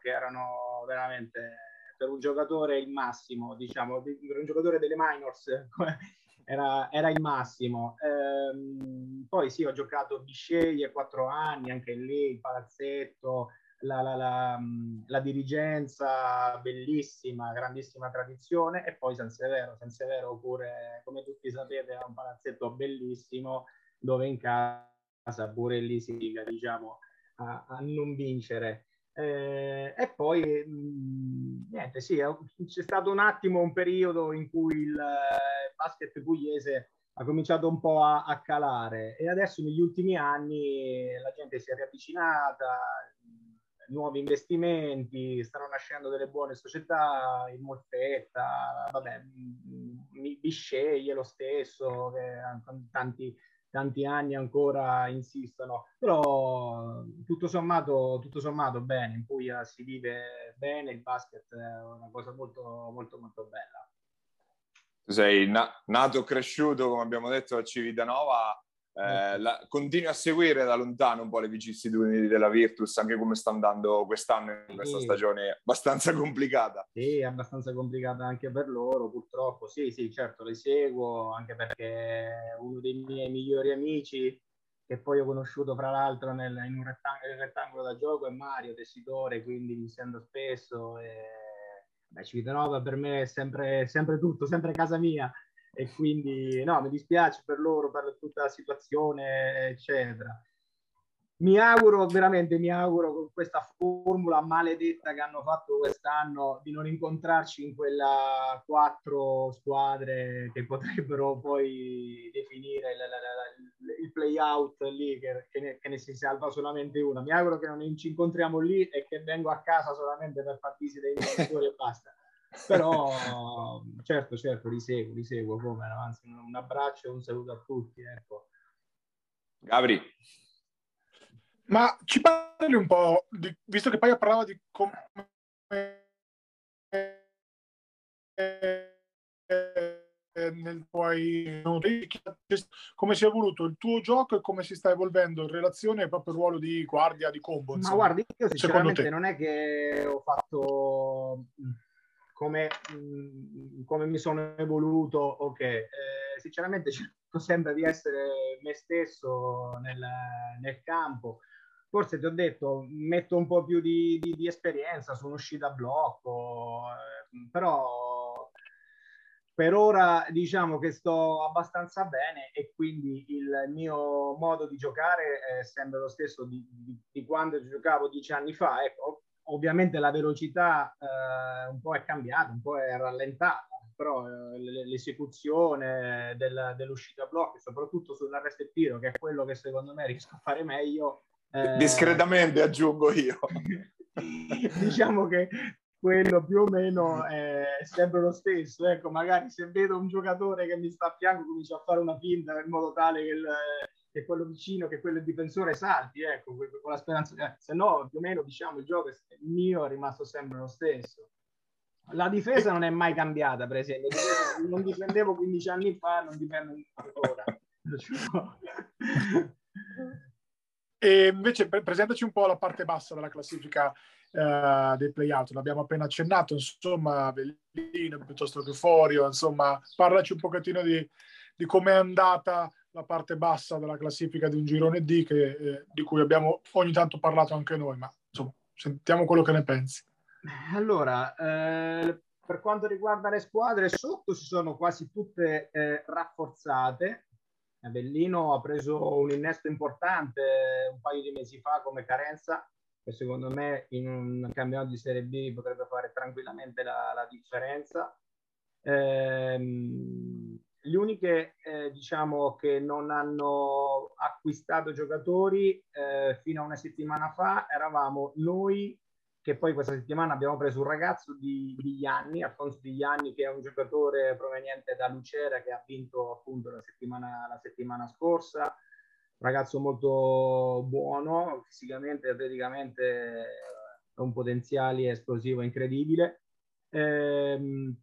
che erano veramente per un giocatore il massimo, diciamo, per un giocatore delle minors era, era il massimo. Ehm, poi sì, ho giocato Bisceglie quattro anni, anche lì il palazzetto, la, la, la, la, dirigenza bellissima, grandissima tradizione e poi San Severo, San Severo pure come tutti sapete è un palazzetto bellissimo dove in casa pure lì si dica diciamo a, a non vincere eh, e poi mh, niente sì c'è stato un attimo un periodo in cui il, il basket pugliese ha cominciato un po' a, a calare e adesso negli ultimi anni la gente si è riavvicinata nuovi investimenti, stanno nascendo delle buone società, in Molfetta, vabbè, Bisceglie lo stesso, tanti, tanti anni ancora insistono, però tutto sommato, tutto sommato bene, in Puglia si vive bene, il basket è una cosa molto molto molto bella. Tu sei na- nato e cresciuto, come abbiamo detto, a Civitanova, eh, la, continui a seguire da lontano un po' le vicissitudini della Virtus, anche come sta andando quest'anno in questa stagione abbastanza complicata. Sì, abbastanza complicata anche per loro, purtroppo. Sì, sì, certo, le seguo, anche perché uno dei miei migliori amici, che poi ho conosciuto fra l'altro nel, in un rettangolo, rettangolo, da gioco, è Mario, tessitore, quindi mi sento spesso. E... Beh, Civitanova per me è sempre, sempre tutto, sempre casa mia e quindi no, mi dispiace per loro, per tutta la situazione, eccetera. Mi auguro, veramente mi auguro con questa formula maledetta che hanno fatto quest'anno di non incontrarci in quella quattro squadre che potrebbero poi definire la, la, la, il play out lì che, che, ne, che, ne, si salva solamente una. Mi auguro che non ci incontriamo lì e che vengo a casa solamente per far visita ai giocatori e basta però certo, certo, li seguo, li seguo come no? Anzi, un abbraccio e un saluto a tutti. Ecco. Gabri. Ma ci parli un po', di, visto che poi parlava di come, nel tuoi, come si è evoluto il tuo gioco e come si sta evolvendo in relazione proprio al ruolo di guardia, di combo. Insomma. Ma guardi, io sinceramente non è che ho fatto come, mm, come mi sono evoluto, ok. Eh, sinceramente cerco sempre di essere me stesso nel, nel, campo. Forse ti ho detto, metto un po' più di, di, di esperienza, sono uscito a blocco, eh, però per ora diciamo che sto abbastanza bene e quindi il mio modo di giocare è sempre lo stesso di, di quando giocavo dieci anni fa. Ecco, ovviamente la velocità eh, un po' è cambiata, un po' è rallentata, però eh, l'esecuzione del, dell'uscita a blocchi, soprattutto sull'arresto e tiro, che è quello che secondo me riesco a fare meglio. Eh, Discretamente aggiungo io. diciamo che quello più o meno è sempre lo stesso. Ecco, magari se vedo un giocatore che mi sta a fianco, comincio a fare una finta in modo tale che il, che quello vicino, che quello difensore salti, ecco, con la speranza, eh, se no più o meno diciamo il gioco il mio è rimasto sempre lo stesso. La difesa non è mai cambiata, per esempio, non difendevo 15 anni fa, non difendo ancora. E invece presentaci un po' la parte bassa della classifica uh, dei playout, l'abbiamo appena accennato, insomma, Bellino piuttosto che Forio, insomma, parlaci un pochettino di, di com'è andata la parte bassa della classifica di un girone D che, eh, di cui abbiamo ogni tanto parlato anche noi, ma insomma, sentiamo quello che ne pensi. Allora, eh, per quanto riguarda le squadre, sotto si sono quasi tutte eh, rafforzate. Bellino ha preso un innesto importante un paio di mesi fa come carenza, che secondo me in un campionato di Serie B potrebbe fare tranquillamente la, la differenza. Ehm, le uniche eh, diciamo che non hanno acquistato giocatori eh, fino a una settimana fa eravamo noi che poi questa settimana abbiamo preso un ragazzo di, di Ianni, Alfonso Di Ianni, che è un giocatore proveniente da Lucera che ha vinto appunto la settimana, la settimana scorsa, ragazzo molto buono, fisicamente, atleticamente, un potenziale esplosivo incredibile. Ehm,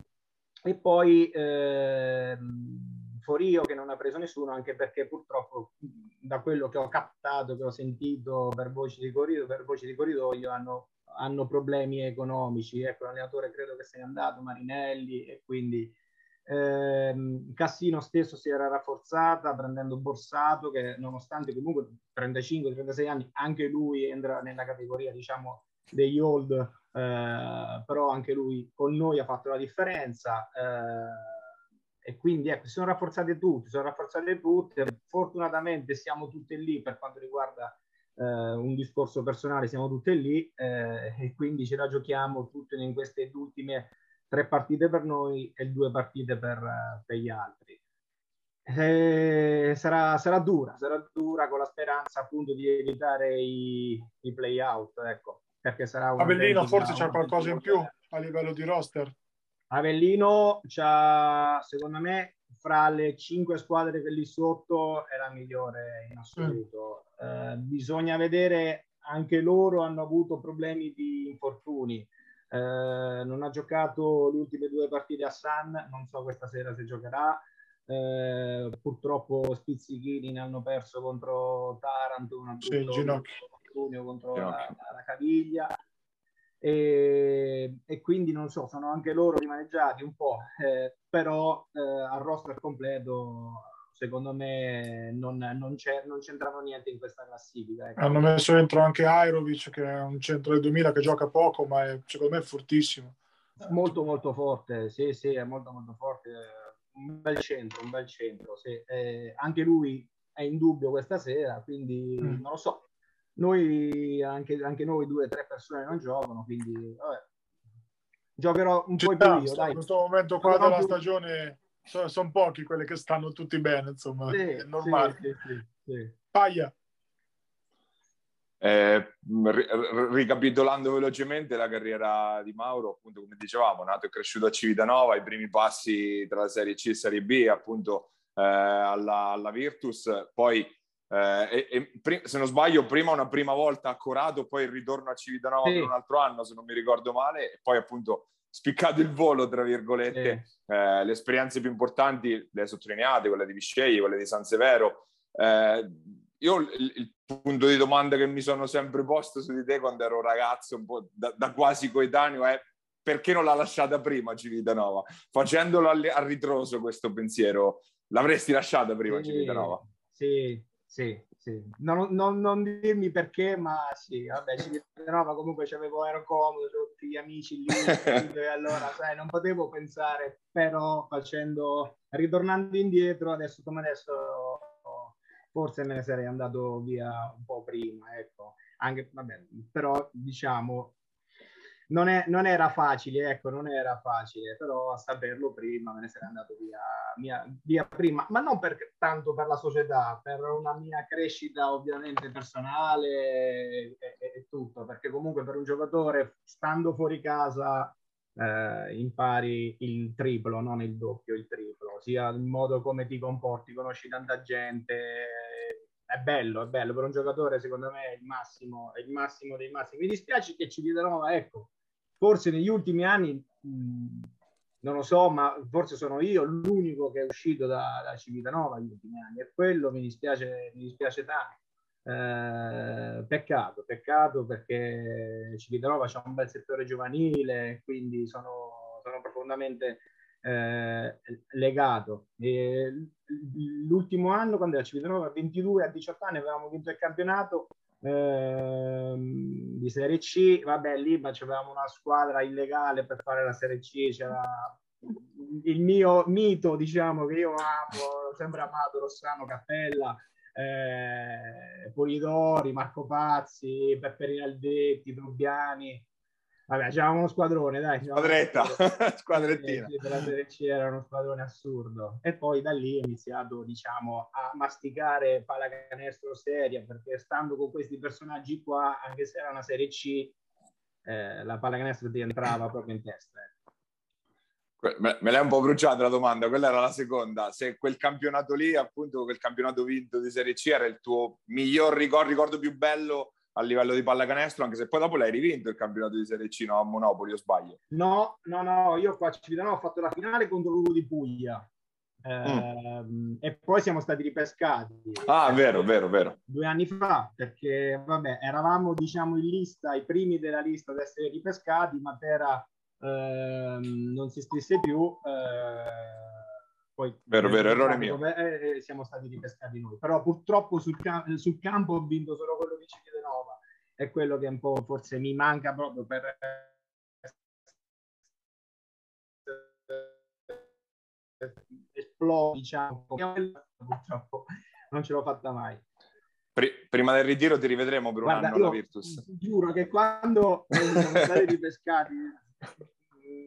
e poi ehm, Forio che non ha preso nessuno anche perché purtroppo da quello che ho captato, che ho sentito per voci di corridoio, per voci di corridoio hanno, hanno problemi economici. Ecco, l'allenatore credo che sia andato, Marinelli, e quindi Ehm, Cassino stesso si era rafforzata prendendo Borsato che nonostante comunque 35-36 anni anche lui entra nella categoria diciamo degli old eh, però anche lui con noi ha fatto la differenza eh, e quindi ecco si sono rafforzate tutte sono rafforzate tutte fortunatamente siamo tutte lì per quanto riguarda eh, un discorso personale siamo tutte lì eh, e quindi ce la giochiamo tutte in queste ultime tre partite per noi e due partite per, per gli altri. Eh, sarà, sarà, dura, sarà dura con la speranza appunto di evitare i, i play out, ecco, perché sarà un Avellino forse c'è qualcosa in più a livello di roster. Avellino c'ha, secondo me, fra le cinque squadre che lì sotto è la migliore in assoluto. Mm. Eh, bisogna vedere, anche loro hanno avuto problemi di infortuni eh, non ha giocato le ultime due partite a San, non so questa sera se giocherà. Eh, purtroppo Spizzichini ne hanno perso contro Taranto, un sì, ginocchio contro la, la, caviglia. E, e, quindi non so, sono anche loro rimaneggiati un po', eh, però eh, al roster completo secondo me non, non, non c'entrano niente in questa classifica. Ecco. Hanno messo dentro anche Airovic, che è un centro del 2000 che gioca poco, ma è, secondo me è fortissimo. Molto molto forte, sì, sì, è molto molto forte. Un bel centro, un bel centro. Sì. Eh, anche lui è in dubbio questa sera, quindi mm. non lo so. Noi, anche, anche noi due o tre persone non giocano, quindi vabbè. giocherò un po' più io. Dai. In questo momento qua della più... stagione sono, sono pochi quelli che stanno tutti bene, insomma, sì, è normale. Sì, sì, sì, Paia. Eh, ricapitolando velocemente la carriera di Mauro, appunto come dicevamo, nato e cresciuto a Civitanova, i primi passi tra la Serie C e Serie B, appunto eh, alla, alla, Virtus, poi eh, e, e, se non sbaglio prima una prima volta a Corato, poi il ritorno a Civitanova sì. per un altro anno, se non mi ricordo male, e poi appunto spiccato il volo, tra virgolette. Sì. Eh, le esperienze più importanti le sottolineate, quelle di Viscei, quelle di San Severo. Eh, io il, il, punto di domanda che mi sono sempre posto su di te quando ero ragazzo, un po' da, da quasi coetaneo, è perché non l'ha lasciata prima Civitanova? Facendolo al, a ritroso questo pensiero, l'avresti lasciata prima sì, Civitanova? Sì, sì, sì. Non, non, non, dirmi perché, ma sì, vabbè, no, ma comunque c'avevo, ero comodo, avevo tutti gli amici lì, e allora, sai, non potevo pensare, però facendo, ritornando indietro, adesso come adesso, forse me ne sarei andato via un po' prima, ecco. Anche, vabbè, però diciamo, non, è, non, era facile, ecco, non era facile, però a saperlo prima me ne sarei andato via, via, via prima, ma non per, tanto per la società, per una mia crescita ovviamente personale e, e, tutto, perché comunque per un giocatore stando fuori casa eh, impari il triplo, non il doppio, il triplo, sia il modo come ti comporti, conosci tanta gente, è bello, è bello per un giocatore, secondo me è il massimo, è il massimo dei massimi. Mi dispiace che ci diedero, ecco, forse negli ultimi anni, non lo so, ma forse sono io l'unico che è uscito da, da Civitanova negli ultimi anni e quello mi dispiace, mi dispiace tanto. Eh, peccato, peccato perché Civitanova c'è un bel settore giovanile, quindi sono, sono profondamente eh, legato. E l'ultimo anno, quando era Civitanova, 22 a 18 anni, avevamo vinto il campionato Ehm, di Serie C, vabbè lì c'avevamo una squadra illegale per fare la Serie C, c'era il mio mito, diciamo, che io amo, sempre amato Rossano Cappella, eh, Polidori, Marco Pazzi, Pepperini Aldetti, Trubbiani, Vabbè, c'era uno squadrone, dai. Squadretta, squadrettina. Sì, per la Serie C era uno squadrone assurdo. E poi da lì ho iniziato, diciamo, a masticare pallacanestro seria, perché stando con questi personaggi qua, anche se era una Serie C, eh, la pallacanestro ti entrava proprio in testa. Eh. Me, me l'hai un po' bruciata la domanda, quella era la seconda. Se quel campionato lì, appunto, quel campionato vinto di Serie C era il tuo miglior ricordo, ricordo più bello a livello di pallacanestro, anche se poi dopo l'hai rivinto il campionato di Serie C no, a Monopoli, o sbaglio? No, no, no, io qua a Civitanova ho fatto la finale contro l'Ugo di Puglia. Eh, mm. E poi siamo stati ripescati. Ah, vero, vero, vero. Due anni fa, perché vabbè, eravamo diciamo in lista, i primi della lista ad essere ripescati, ma Matera eh, non si iscrisse più. Eh, poi vero, vero, errore mio. Come, eh, siamo stati ripescati noi. Però purtroppo sul, sul campo ho vinto solo quello di Civitanova. È quello che un po' forse mi manca proprio per esplode, diciamo, purtroppo non ce l'ho fatta mai. Prima del ritiro ti rivedremo per un Guarda, anno alla Virtus. Giuro che quando siamo stati ripescati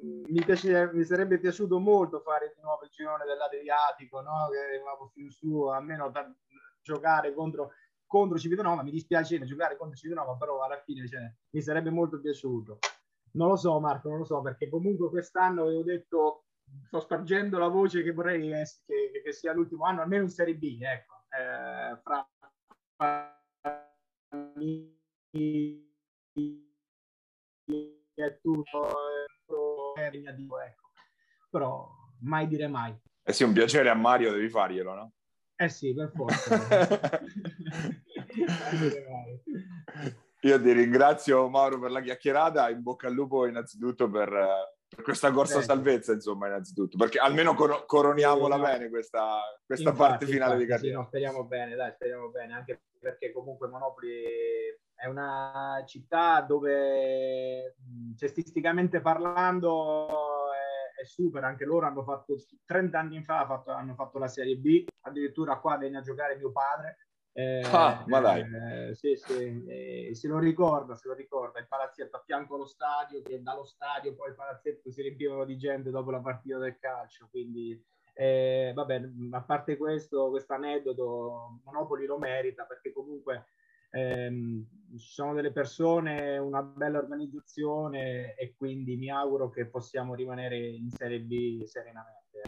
mi, piace, mi, sarebbe piaciuto molto fare di nuovo il girone dell'Adriatico, no? che arrivavo più su, almeno per giocare contro, contro Civitanova. Mi dispiace giocare contro Civitanova, però alla fine cioè, mi sarebbe molto piaciuto. Non lo so, Marco, non lo so, perché comunque quest'anno avevo detto, sto spargendo la voce che vorrei che, che sia l'ultimo anno, almeno in Serie B, ecco, eh, fra è tutto impegnativo, ecco. Però mai dire mai. Eh sì, un piacere a Mario, devi farglielo, no? Eh sì, per forza. Io ti ringrazio Mauro per la chiacchierata, in bocca al lupo innanzitutto per, per questa corsa a salvezza, insomma, innanzitutto, perché almeno cor- coroniamola no. bene questa, questa infatti, parte finale infatti, di carriera. Sì, no, speriamo bene, dai, speriamo bene, anche perché comunque Monopoli è una città dove cestisticamente parlando è, è, super, anche loro hanno fatto 30 anni fa fatto, hanno fatto la Serie B, addirittura qua venne a giocare mio padre. Eh, ah, ma dai. Eh, sì, sì, eh, se lo ricorda, se lo ricorda, il palazzetto a fianco allo stadio, che dallo stadio poi il palazzetto si riempivano di gente dopo la partita del calcio, quindi eh, vabbè, a parte questo, questo aneddoto, Monopoli lo merita perché comunque ehm, ci sono delle persone, una bella organizzazione e quindi mi auguro che possiamo rimanere in Serie B serenamente.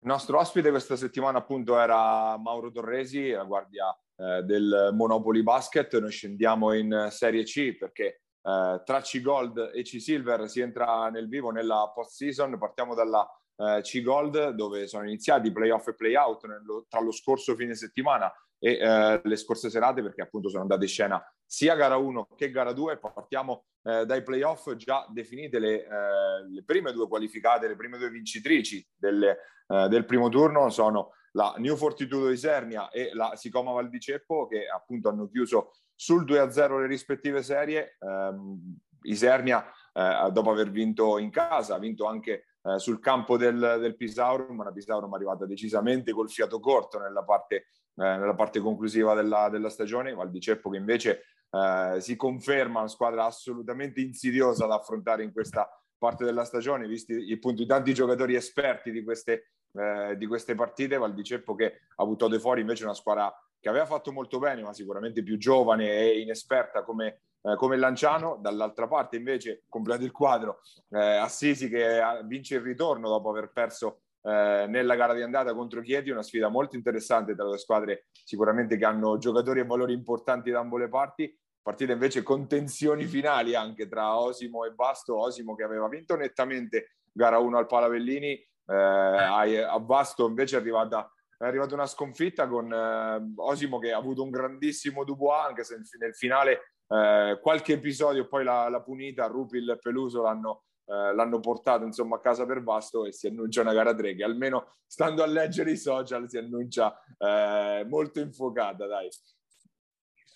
Il nostro ospite questa settimana appunto era Mauro Torresi, la guardia eh, del Monopoli Basket. Noi scendiamo in Serie C perché eh, tra C-Gold e C-Silver si entra nel vivo nella post-season. Partiamo dalla eh, C-Gold dove sono iniziati playoff e playout tra lo scorso fine settimana e eh, le scorse serate perché appunto sono andate in scena sia gara 1 che gara 2. Partiamo eh, dai playoff già definite le, eh, le, prime due qualificate, le prime due vincitrici delle, eh, del primo turno sono la New Fortitudo Isernia e la Sicoma Val di Ceppo che appunto hanno chiuso sul 2-0 le rispettive serie, ehm, Isernia, eh, dopo aver vinto in casa, ha vinto anche eh, sul campo del, del Pisaurum, la Pisaurum è arrivata decisamente col fiato corto nella parte, eh, nella parte conclusiva della, della stagione, Val di Ceppo che invece eh, si conferma una squadra assolutamente insidiosa da affrontare in questa parte della stagione, visti appunto i tanti giocatori esperti di queste, eh, di queste partite, Val di Ceppo che ha buttato fuori invece una squadra che aveva fatto molto bene, ma sicuramente più giovane e inesperta come, eh, come Lanciano. Dall'altra parte, invece, completo il quadro, eh, Assisi che vince il ritorno dopo aver perso eh, nella gara di andata contro Chieti, una sfida molto interessante tra le squadre sicuramente che hanno giocatori e valori importanti da ambo le parti. Partita invece con tensioni finali anche tra Osimo e Basto. Osimo che aveva vinto nettamente gara 1 al Palavellini, eh, a Basto invece è arrivata è arrivata una sconfitta con eh, Osimo che ha avuto un grandissimo Dubois, anche se nel finale eh, qualche episodio poi la, punita, Rupil e Peluso l'hanno, eh, l'hanno portato insomma a casa per Vasto e si annuncia una gara 3 che almeno stando a leggere i social si annuncia eh, molto infuocata, dai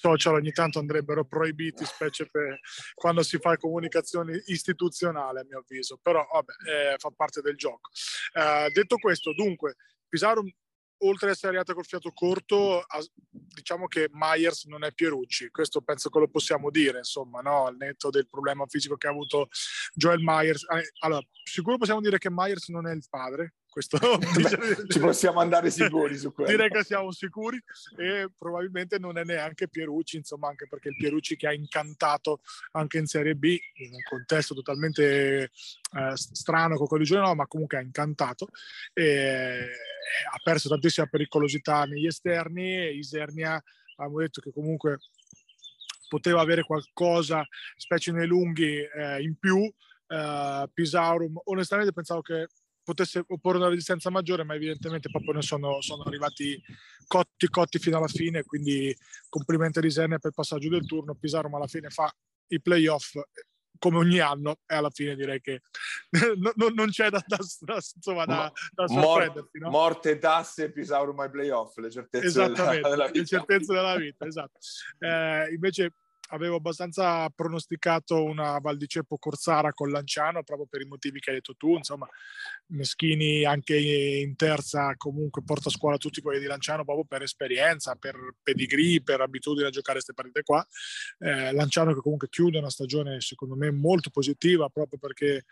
social ogni tanto andrebbero proibiti, specie per quando si fa comunicazione istituzionale, a mio avviso. Però vabbè, eh, fa parte del gioco. Eh, detto questo, dunque, Pisaro oltre ad essere arrivata col fiato corto, diciamo che Myers non è Pierucci, questo penso che lo possiamo dire, insomma, no? al netto del problema fisico che ha avuto Joel Myers. Eh, allora, sicuro possiamo dire che Myers non è il padre, questo ci possiamo andare sicuri su questo. Direi che siamo sicuri e probabilmente non è neanche Pierucci, insomma, anche perché il Pierucci che ha incantato anche in Serie B, in un contesto totalmente eh, strano con quello di Genoa, ma comunque ha incantato. E, ha perso tantissima pericolosità negli esterni e Isernia abbiamo detto che comunque poteva avere qualcosa, specie nei lunghi, eh, in più. Uh, Pisaurum, onestamente pensavo che potesse opporre una resistenza maggiore, ma evidentemente proprio ne sono, sono arrivati cotti cotti fino alla fine, quindi complimenti a Risenne per il passaggio del turno, Pisaro ma alla fine fa i playoff come ogni anno e alla fine direi che non, non c'è da, da, insomma, da, da sorprendersi. No? Morte, tasse, Pisauro mai playoff, le certezze della, della vita. Le certezze della vita, esatto. Eh, invece avevo abbastanza pronosticato una Val di Ceppo Corsara con Lanciano proprio per i motivi che hai detto tu, insomma Meschini anche in terza comunque porta a scuola tutti quelli di Lanciano proprio per esperienza, per pedigree, per abitudine a giocare queste partite qua. Eh, Lanciano che comunque chiude una stagione secondo me molto positiva proprio perché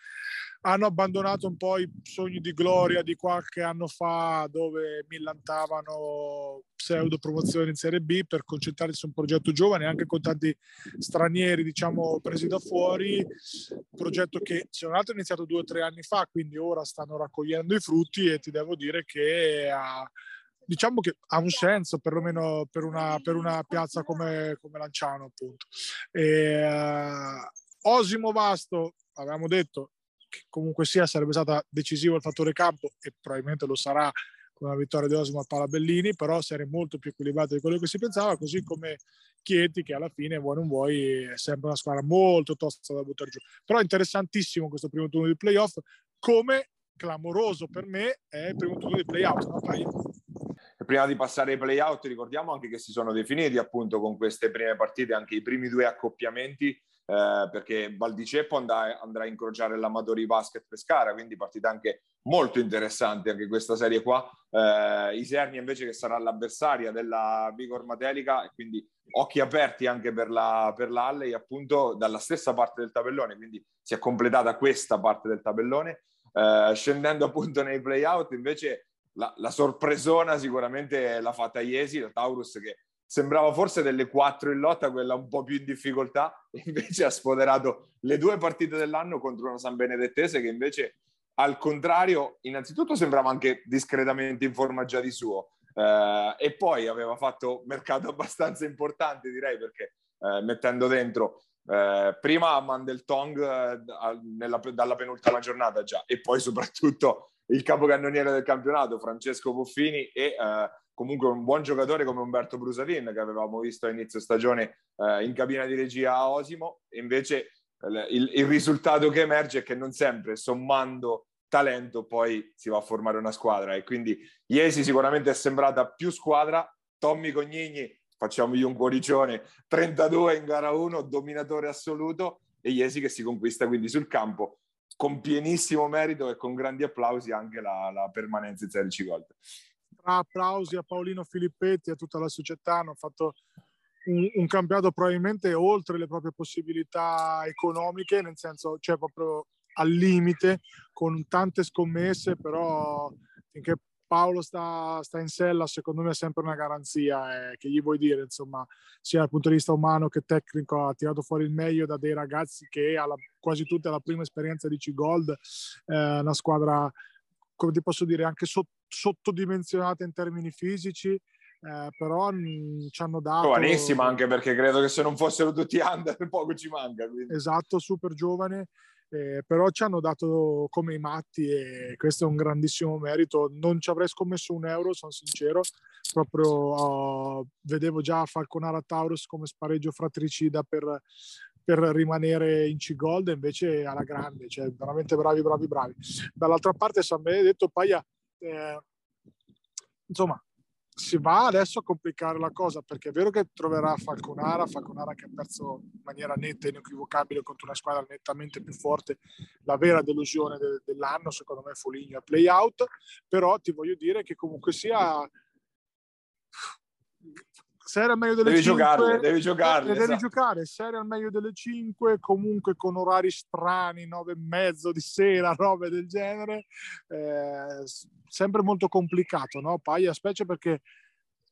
hanno abbandonato un po' i sogni di gloria di qualche anno fa dove millantavano pseudo promozioni in Serie B per concentrarsi su un progetto giovane anche con tanti stranieri diciamo presi da fuori. Progetto che se non altro è iniziato due o tre anni fa quindi ora stanno raccogliendo i frutti e ti devo dire che ha, diciamo che ha un senso perlomeno per una, per una piazza come, come Lanciano appunto. E, uh, Osimo Vasto avevamo detto che comunque sia sarebbe stata decisivo il fattore campo e probabilmente lo sarà con la vittoria di Osimo a Palabellini, però serie molto più equilibrato di quello che si pensava, così come Chieti che alla fine vuoi non vuoi è sempre una squadra molto tosta da buttare giù. Però interessantissimo questo primo turno di playoff, come clamoroso per me è il primo turno di playout, no? Prima di passare ai playout ricordiamo anche che si sono definiti appunto con queste prime partite anche i primi due accoppiamenti eh, perché Valdiceppo andrà, andrà, a incrociare l'Amatori Basket Pescara, quindi partita anche molto interessante anche questa serie qua. Eh, Isernia invece che sarà l'avversaria della Vigor Matelica e quindi occhi aperti anche per la, per la appunto dalla stessa parte del tabellone, quindi si è completata questa parte del tabellone. Eh, scendendo appunto nei playout invece la, la sorpresona sicuramente l'ha fatta Iesi, la Taurus che sembrava forse delle quattro in lotta quella un po' più in difficoltà, invece ha sfoderato le due partite dell'anno contro una San Benedettese che invece al contrario innanzitutto sembrava anche discretamente in forma già di suo eh, e poi aveva fatto mercato abbastanza importante direi perché eh, mettendo dentro eh, prima Mandeltong eh, nella, dalla penultima giornata già e poi soprattutto il capocannoniere del campionato Francesco Buffini e eh, comunque un buon giocatore come Umberto Brusadin che avevamo visto a inizio stagione eh, in cabina di regia a Osimo. Invece eh, il, il, risultato che emerge è che non sempre sommando talento poi si va a formare una squadra. E quindi Iesi sicuramente è sembrata più squadra. Tommy Cognigni facciamogli un cuoricione 32 in gara 1 dominatore assoluto. E Iesi che si conquista quindi sul campo con pienissimo merito e con grandi applausi anche la, la permanenza in Serie C Gold applausi a Paolino Filippetti e a tutta la società, hanno fatto un, un, campionato probabilmente oltre le proprie possibilità economiche, nel senso cioè proprio al limite, con tante scommesse, però finché Paolo sta, sta, in sella, secondo me è sempre una garanzia. Eh, che gli vuoi dire, insomma, sia dal punto di vista umano che tecnico, ha tirato fuori il meglio da dei ragazzi che alla, quasi tutti alla prima esperienza di C-Gold, eh, una squadra come ti posso dire, anche so- sottodimensionata in termini fisici, eh, però mh, ci hanno dato... Giovanissima anche perché credo che se non fossero tutti under poco ci manca. Quindi. Esatto, super giovane, eh, però ci hanno dato come i matti e questo è un grandissimo merito. Non ci avrei scommesso un euro, sono sincero, proprio uh, vedevo già Falconara Taurus come spareggio fratricida per, per rimanere in C-Gold invece alla grande, cioè veramente bravi, bravi, bravi. Dall'altra parte San Benedetto Paia, eh, insomma, si va adesso a complicare la cosa perché è vero che troverà Falconara, Falconara che ha perso in maniera netta e inequivocabile contro una squadra nettamente più forte, la vera delusione de- dell'anno secondo me Foligno a play out, però ti voglio dire che comunque sia se era al meglio delle devi 5 giocarle, devi giocarle, devi esatto. giocare se era al meglio delle 5 comunque con orari strani 9 e mezzo di sera robe del genere eh, sempre molto complicato no? Paia specie perché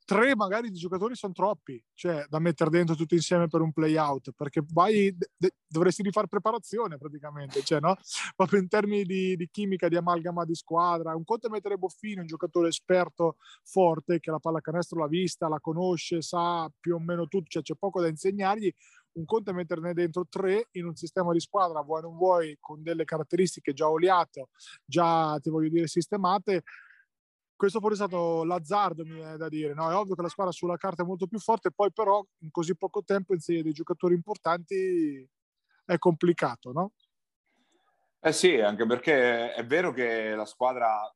tre magari di giocatori sono troppi, cioè da mettere dentro tutti insieme per un play out, perché vai, de- dovresti rifare preparazione praticamente, cioè, no? proprio in termini di, di, chimica, di amalgama di squadra. Un conto è mettere Boffino, un giocatore esperto, forte, che la pallacanestro l'ha vista, la conosce, sa più o meno tutto, cioè c'è poco da insegnargli. Un conto è metterne dentro tre in un sistema di squadra, vuoi non vuoi, con delle caratteristiche già oliate, già ti voglio dire sistemate, questo forse è stato l'azzardo, mi è da dire. No? È ovvio che la squadra sulla carta è molto più forte, poi però in così poco tempo inserire dei giocatori importanti è complicato, no? Eh sì, anche perché è vero che la squadra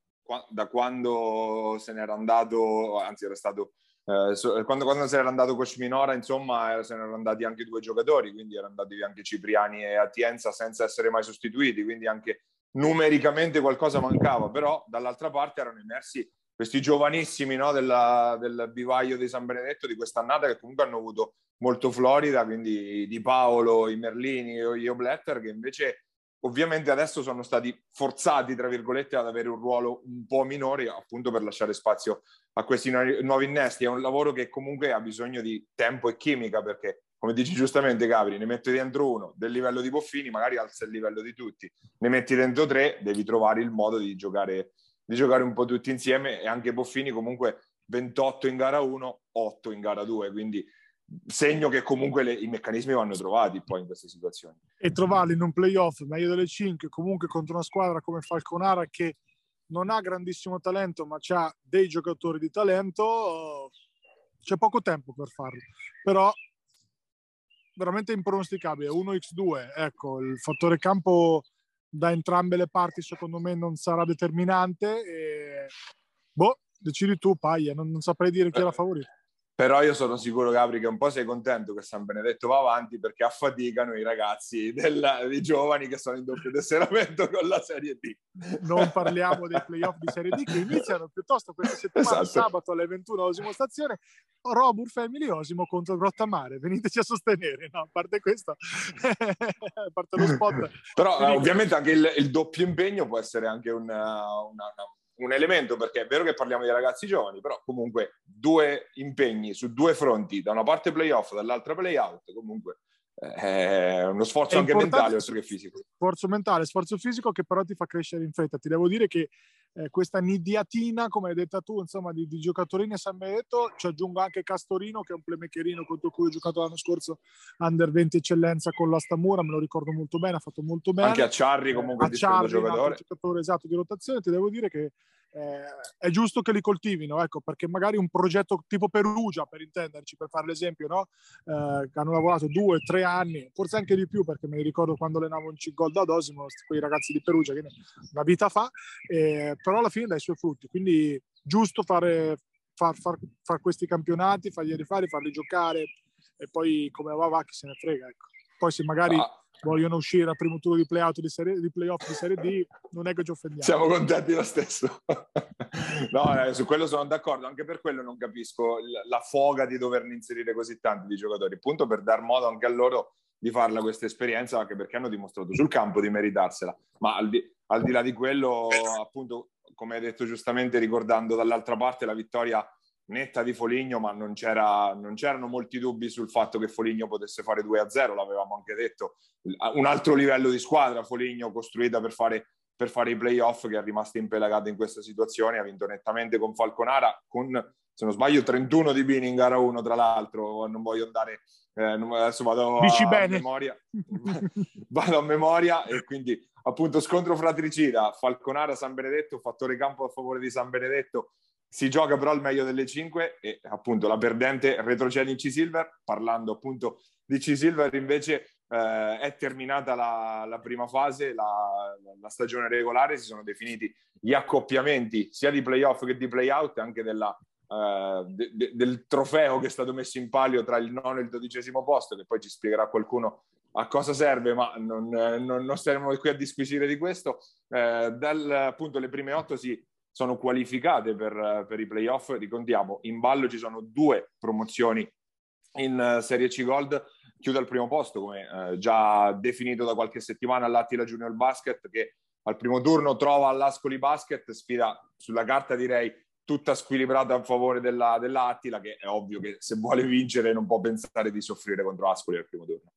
da quando se n'era andato, anzi era stato, eh, quando, quando se n'era andato Coach Minora, insomma, se n'erano andati anche due giocatori, quindi erano andati anche Cipriani e Atienza senza essere mai sostituiti, quindi anche numericamente qualcosa mancava, però dall'altra parte erano emersi questi giovanissimi no, della, del vivaio di San Benedetto di quest'annata che comunque hanno avuto molto Florida, quindi Di Paolo, i Merlini o io Blatter, che invece ovviamente adesso sono stati forzati, tra virgolette, ad avere un ruolo un po' minore, appunto per lasciare spazio a questi nuovi innesti. È un lavoro che comunque ha bisogno di tempo e chimica, perché come dici giustamente Gabri, ne metti dentro uno del livello di Boffini, magari alza il livello di tutti, ne metti dentro tre, devi trovare il modo di giocare, di giocare un po' tutti insieme e anche Boffini comunque 28 in gara 1, 8 in gara 2, quindi segno che comunque le, i meccanismi vanno trovati poi in queste situazioni. E trovarli in un playoff meglio delle 5, comunque contro una squadra come Falconara che non ha grandissimo talento ma ha dei giocatori di talento, c'è poco tempo per farlo. Però veramente impronosticabile. 1x2, ecco, il fattore campo da entrambe le parti secondo me non sarà determinante. E... Boh, decidi tu, Paglia, non, non saprei dire chi è la favorita. Però io sono sicuro, Gabri, che un po' sei contento che San Benedetto va avanti perché affaticano i ragazzi della, i giovani che sono in doppio tesseramento con la Serie D. Non parliamo dei playoff di Serie D che iniziano piuttosto questa settimana, esatto. sabato alle 21 Osimo stazione, Robur Family Osimo contro Grottamare. Veniteci a sostenere, no? A parte questo, a parte lo spot. Però ovviamente anche il, il, doppio impegno può essere anche una, una, una un elemento perché è vero che parliamo di ragazzi giovani, però comunque due impegni su due fronti, da una parte playoff, dall'altra playout, comunque è uno sforzo è anche mentale oltre che fisico. Sforzo mentale, sforzo fisico che però ti fa crescere in fretta. Ti devo dire che eh, questa nidiatina, come hai detto tu, insomma, di, di giocatori a San Benedetto, ci aggiungo anche Castorino, che è un playmakerino contro cui ho giocato l'anno scorso under 20 eccellenza con la Stamura, me lo ricordo molto bene, ha fatto molto bene. Anche a Ciarri comunque eh, a Ciarri, giocatore. giocatore esatto di rotazione, ti devo dire che eh, è giusto che li coltivino, ecco, perché magari un progetto tipo Perugia, per intenderci, per fare l'esempio, no? eh, hanno lavorato due, tre anni, forse anche di più, perché mi ricordo quando allenavo in C-Gold ad Osimo, quei ragazzi di Perugia, che una vita fa, eh, però alla fine dà i suoi frutti, quindi giusto fare, far, far, far questi campionati, farli rifare, farli giocare e poi come va va chi se ne frega, ecco. Poi se magari... Ah vogliono uscire al primo turno di di, serie, di playoff di Serie D, non è che ci offendiamo. Siamo contenti lo stesso. no, eh, su quello sono d'accordo, anche per quello non capisco la foga di doverne inserire così tanti di giocatori, appunto per dar modo anche a loro di farla questa esperienza, anche perché hanno dimostrato sul campo di meritarsela. Ma al di, al di là di quello, appunto, come hai detto giustamente, ricordando dall'altra parte la vittoria netta di Foligno, ma non, c'era, non, c'erano molti dubbi sul fatto che Foligno potesse fare 2-0, l'avevamo anche detto. Un altro livello di squadra, Foligno costruita per fare, per fare i playoff, che è rimasta impelagata in questa situazione, ha vinto nettamente con Falconara, con, se non sbaglio, 31 di Bini in gara 1, tra l'altro, non voglio andare... Eh, adesso vado a, a memoria. Vado a memoria e quindi appunto scontro fratricida. Falconara San Benedetto fattore campo a favore di San Benedetto si gioca però al meglio delle cinque e appunto la perdente retrocede in C-Silver. Parlando appunto di C-Silver invece eh, è terminata la, la prima fase, la, la, stagione regolare, si sono definiti gli accoppiamenti sia di playoff che di playout, anche della, eh, de, de, del trofeo che è stato messo in palio tra il nono e il dodicesimo posto, che poi ci spiegherà qualcuno a cosa serve, ma non, non, non staremo qui a disquisire di questo. Eh, dal, appunto le prime otto si sono qualificate per, per i playoff. Ricordiamo, in ballo ci sono due promozioni in uh, Serie C Gold. Chiude al primo posto, come uh, già definito da qualche settimana all'Attila Junior Basket, che al primo turno trova all'Ascoli Basket, sfida sulla carta direi tutta squilibrata a favore della, dell'Attila, che è ovvio che se vuole vincere non può pensare di soffrire contro Ascoli al primo turno.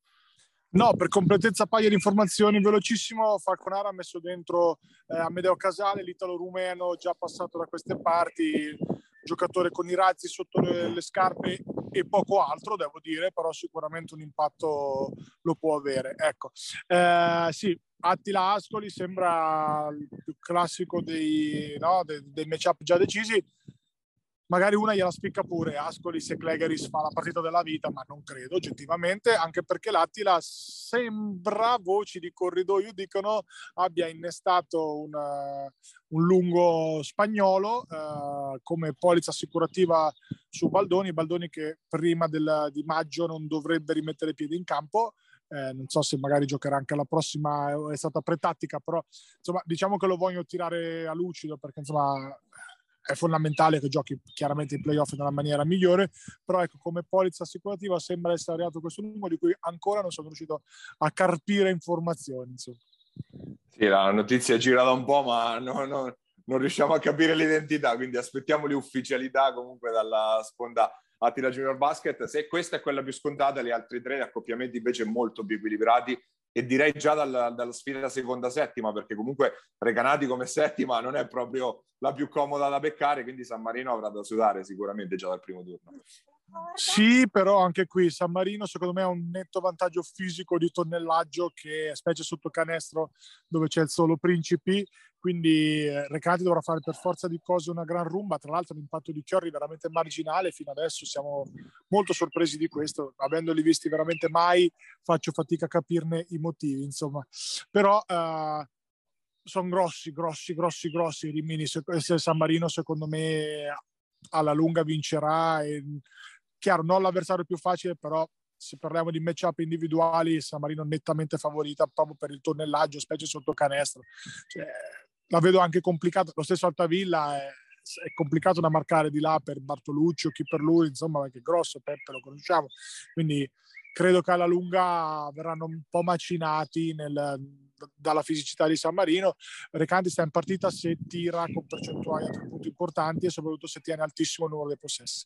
No, per completezza paio di informazioni velocissimo, Falconara ha messo dentro eh, Amedeo Casale, l'italo-rumeno già passato da queste parti, giocatore con i razzi sotto le, le, scarpe e poco altro, devo dire, però sicuramente un impatto lo può avere. Ecco, eh, sì, Attila Ascoli sembra il più classico dei, no, dei, dei matchup già decisi, magari una gliela spicca pure Ascoli se Clegeris fa la partita della vita, ma non credo oggettivamente, anche perché l'Attila sembra, voci di corridoio dicono, abbia innestato una, un lungo spagnolo eh, come polizza assicurativa su Baldoni, Baldoni che prima del, di maggio non dovrebbe rimettere piedi in campo, eh, non so se magari giocherà anche la prossima, è stata pretattica, però insomma diciamo che lo voglio tirare a lucido perché insomma è fondamentale che giochi chiaramente i playoff nella maniera migliore, però ecco, come polizza assicurativa sembra essere arrivato questo numero di cui ancora non sono riuscito a carpire informazioni. Insomma. Sì, la notizia gira da un po', ma no, no, non riusciamo a capire l'identità, quindi aspettiamo l'ufficialità comunque dalla sponda Attila Junior Basket. Se questa è quella più scontata, gli altri tre accoppiamenti invece molto più equilibrati e direi già dalla, dalla sfida seconda-settima, perché comunque Recanati come settima non è proprio la più comoda da beccare, quindi San Marino avrà da sudare sicuramente già dal primo turno. Sì, però anche qui San Marino secondo me ha un netto vantaggio fisico di tonnellaggio che specie sotto canestro dove c'è il solo Principi, quindi eh, Recati dovrà fare per forza di cose una gran rumba, tra l'altro l'impatto di Chiorri è veramente marginale, fino adesso siamo molto sorpresi di questo, avendoli visti veramente mai faccio fatica a capirne i motivi, insomma. Però eh, sono grossi, grossi, grossi, grossi. Rimini, San Marino secondo me alla lunga vincerà. E, chiaro, non l'avversario più facile, però se parliamo di matchup individuali, San Marino nettamente favorita proprio per il tonnellaggio, specie sotto canestro. Cioè, la vedo anche complicata. Lo stesso Altavilla è, è complicato da marcare di là per Bartolucci o chi per lui, insomma, perché è grosso, Peppe lo conosciamo. Quindi credo che alla lunga verranno un po' macinati nel, dalla fisicità di San Marino. Recanti sta in partita se tira con percentuali a tre punti importanti e soprattutto se tiene altissimo il numero dei possessi.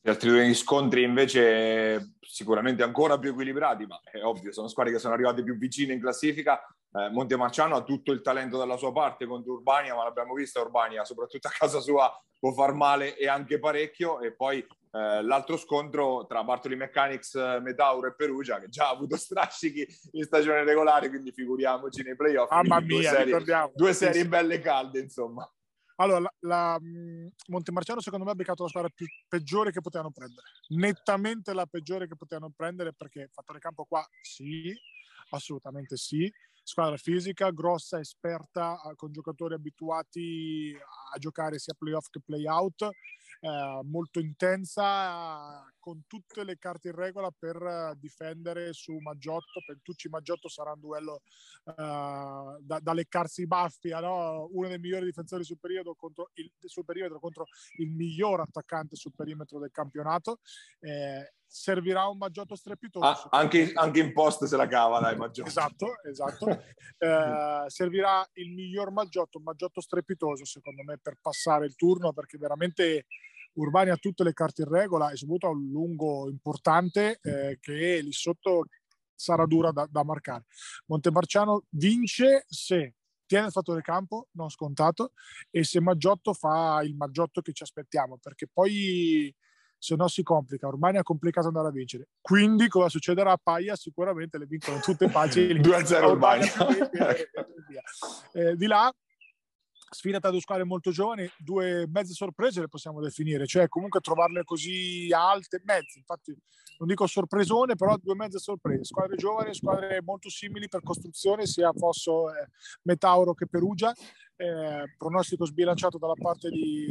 Gli altri due scontri invece sicuramente ancora più equilibrati, ma è ovvio, sono squadre che sono arrivate più vicine in classifica. Eh, Montemarciano ha tutto il talento dalla sua parte contro Urbania, ma l'abbiamo vista Urbania, soprattutto a casa sua, può far male e anche parecchio. E poi eh, l'altro scontro tra Bartoli Mechanics, Metauro e Perugia, che già ha avuto strascichi in stagione regolare, quindi figuriamoci nei playoff. Mamma mia, due serie. Due serie belle calde, insomma. Allora, la, la Montemarciano secondo me ha beccato la squadra più, peggiore che potevano prendere, nettamente la peggiore che potevano prendere perché fattore campo qua sì, assolutamente sì, squadra fisica, grossa, esperta, con giocatori abituati a giocare sia playoff che playout, eh, molto intensa, con tutte le carte in regola per difendere su Maggiotto. Pentucci Maggiotto sarà un duello eh, da, da, leccarsi i baffi, eh, no? uno dei migliori difensori sul perimetro, contro il, sul perimetro contro il miglior attaccante sul perimetro del campionato. Eh, servirà un Maggiotto strepitoso. Ah, anche, anche, in post se la cava, dai, Maggiotto. Esatto, esatto. eh, servirà il miglior Maggiotto, un Maggiotto strepitoso, secondo me, per passare il turno, perché veramente Urbani ha tutte le carte in regola e soprattutto ha un lungo importante eh, che lì sotto sarà dura da, da marcare. Montemarciano vince se tiene il fattore campo, non scontato, e se Maggiotto fa il Maggiotto che ci aspettiamo, perché poi se no si complica. Ormai è complicato andare a vincere. Quindi cosa succederà a Paglia? Sicuramente le vincono tutte pagine. 2-0 Urbania. Eh, di là sfida tra due squadre molto giovani, due mezze sorprese le possiamo definire, cioè comunque trovarle così alte, mezze, infatti non dico sorpresone, però due mezze sorprese, squadre giovani, squadre molto simili per costruzione, sia Fosso, eh, Metauro che Perugia, eh, pronostico sbilanciato dalla parte di,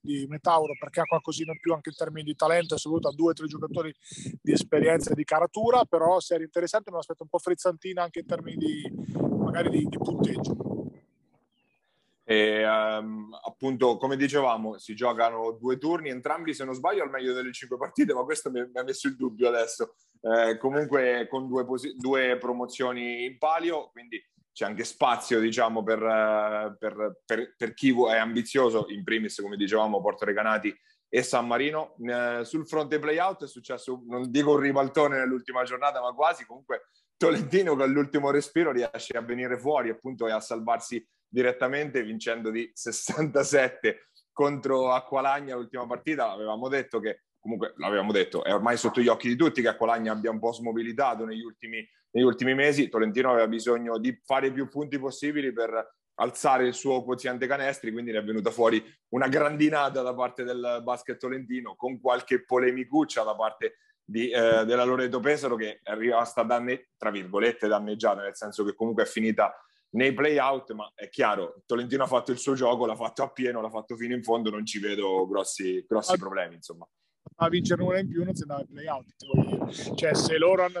di, Metauro perché ha qualcosina in più anche in termini di talento soprattutto ha due o tre giocatori di esperienza e di caratura, però serie interessante, mi aspetto un po' frizzantina anche in termini di magari di, di punteggio. E, um, appunto, come dicevamo, si giocano due turni, entrambi se non sbaglio al meglio delle cinque partite, ma questo mi, mi ha messo il dubbio adesso. Eh, comunque con due, posi- due, promozioni in palio, quindi c'è anche spazio diciamo per, per, per, per chi è ambizioso, in primis come dicevamo Porto Recanati e San Marino. Eh, sul fronte playout è successo, non dico un ribaltone nell'ultima giornata, ma quasi comunque Tolentino con l'ultimo respiro riesce a venire fuori appunto e a salvarsi direttamente vincendo di 67 contro Acqualagna l'ultima partita. Avevamo detto che comunque l'avevamo detto, è ormai sotto gli occhi di tutti che Acqualagna abbia un po' smobilitato negli ultimi, negli ultimi mesi. Tolentino aveva bisogno di fare più punti possibili per alzare il suo quoziente canestri, quindi ne è venuta fuori una grandinata da parte del basket tolentino con qualche polemicuccia da parte di, eh, della Loreto Pesaro che è rimasta danne, tra virgolette danneggiata, nel senso che comunque è finita nei play-out, ma è chiaro, Tolentino ha fatto il suo gioco, l'ha fatto a pieno, l'ha fatto fino in fondo, non ci vedo grossi, grossi problemi, insomma. A vincere una in più non si andava ai play-out, cioè se loro hanno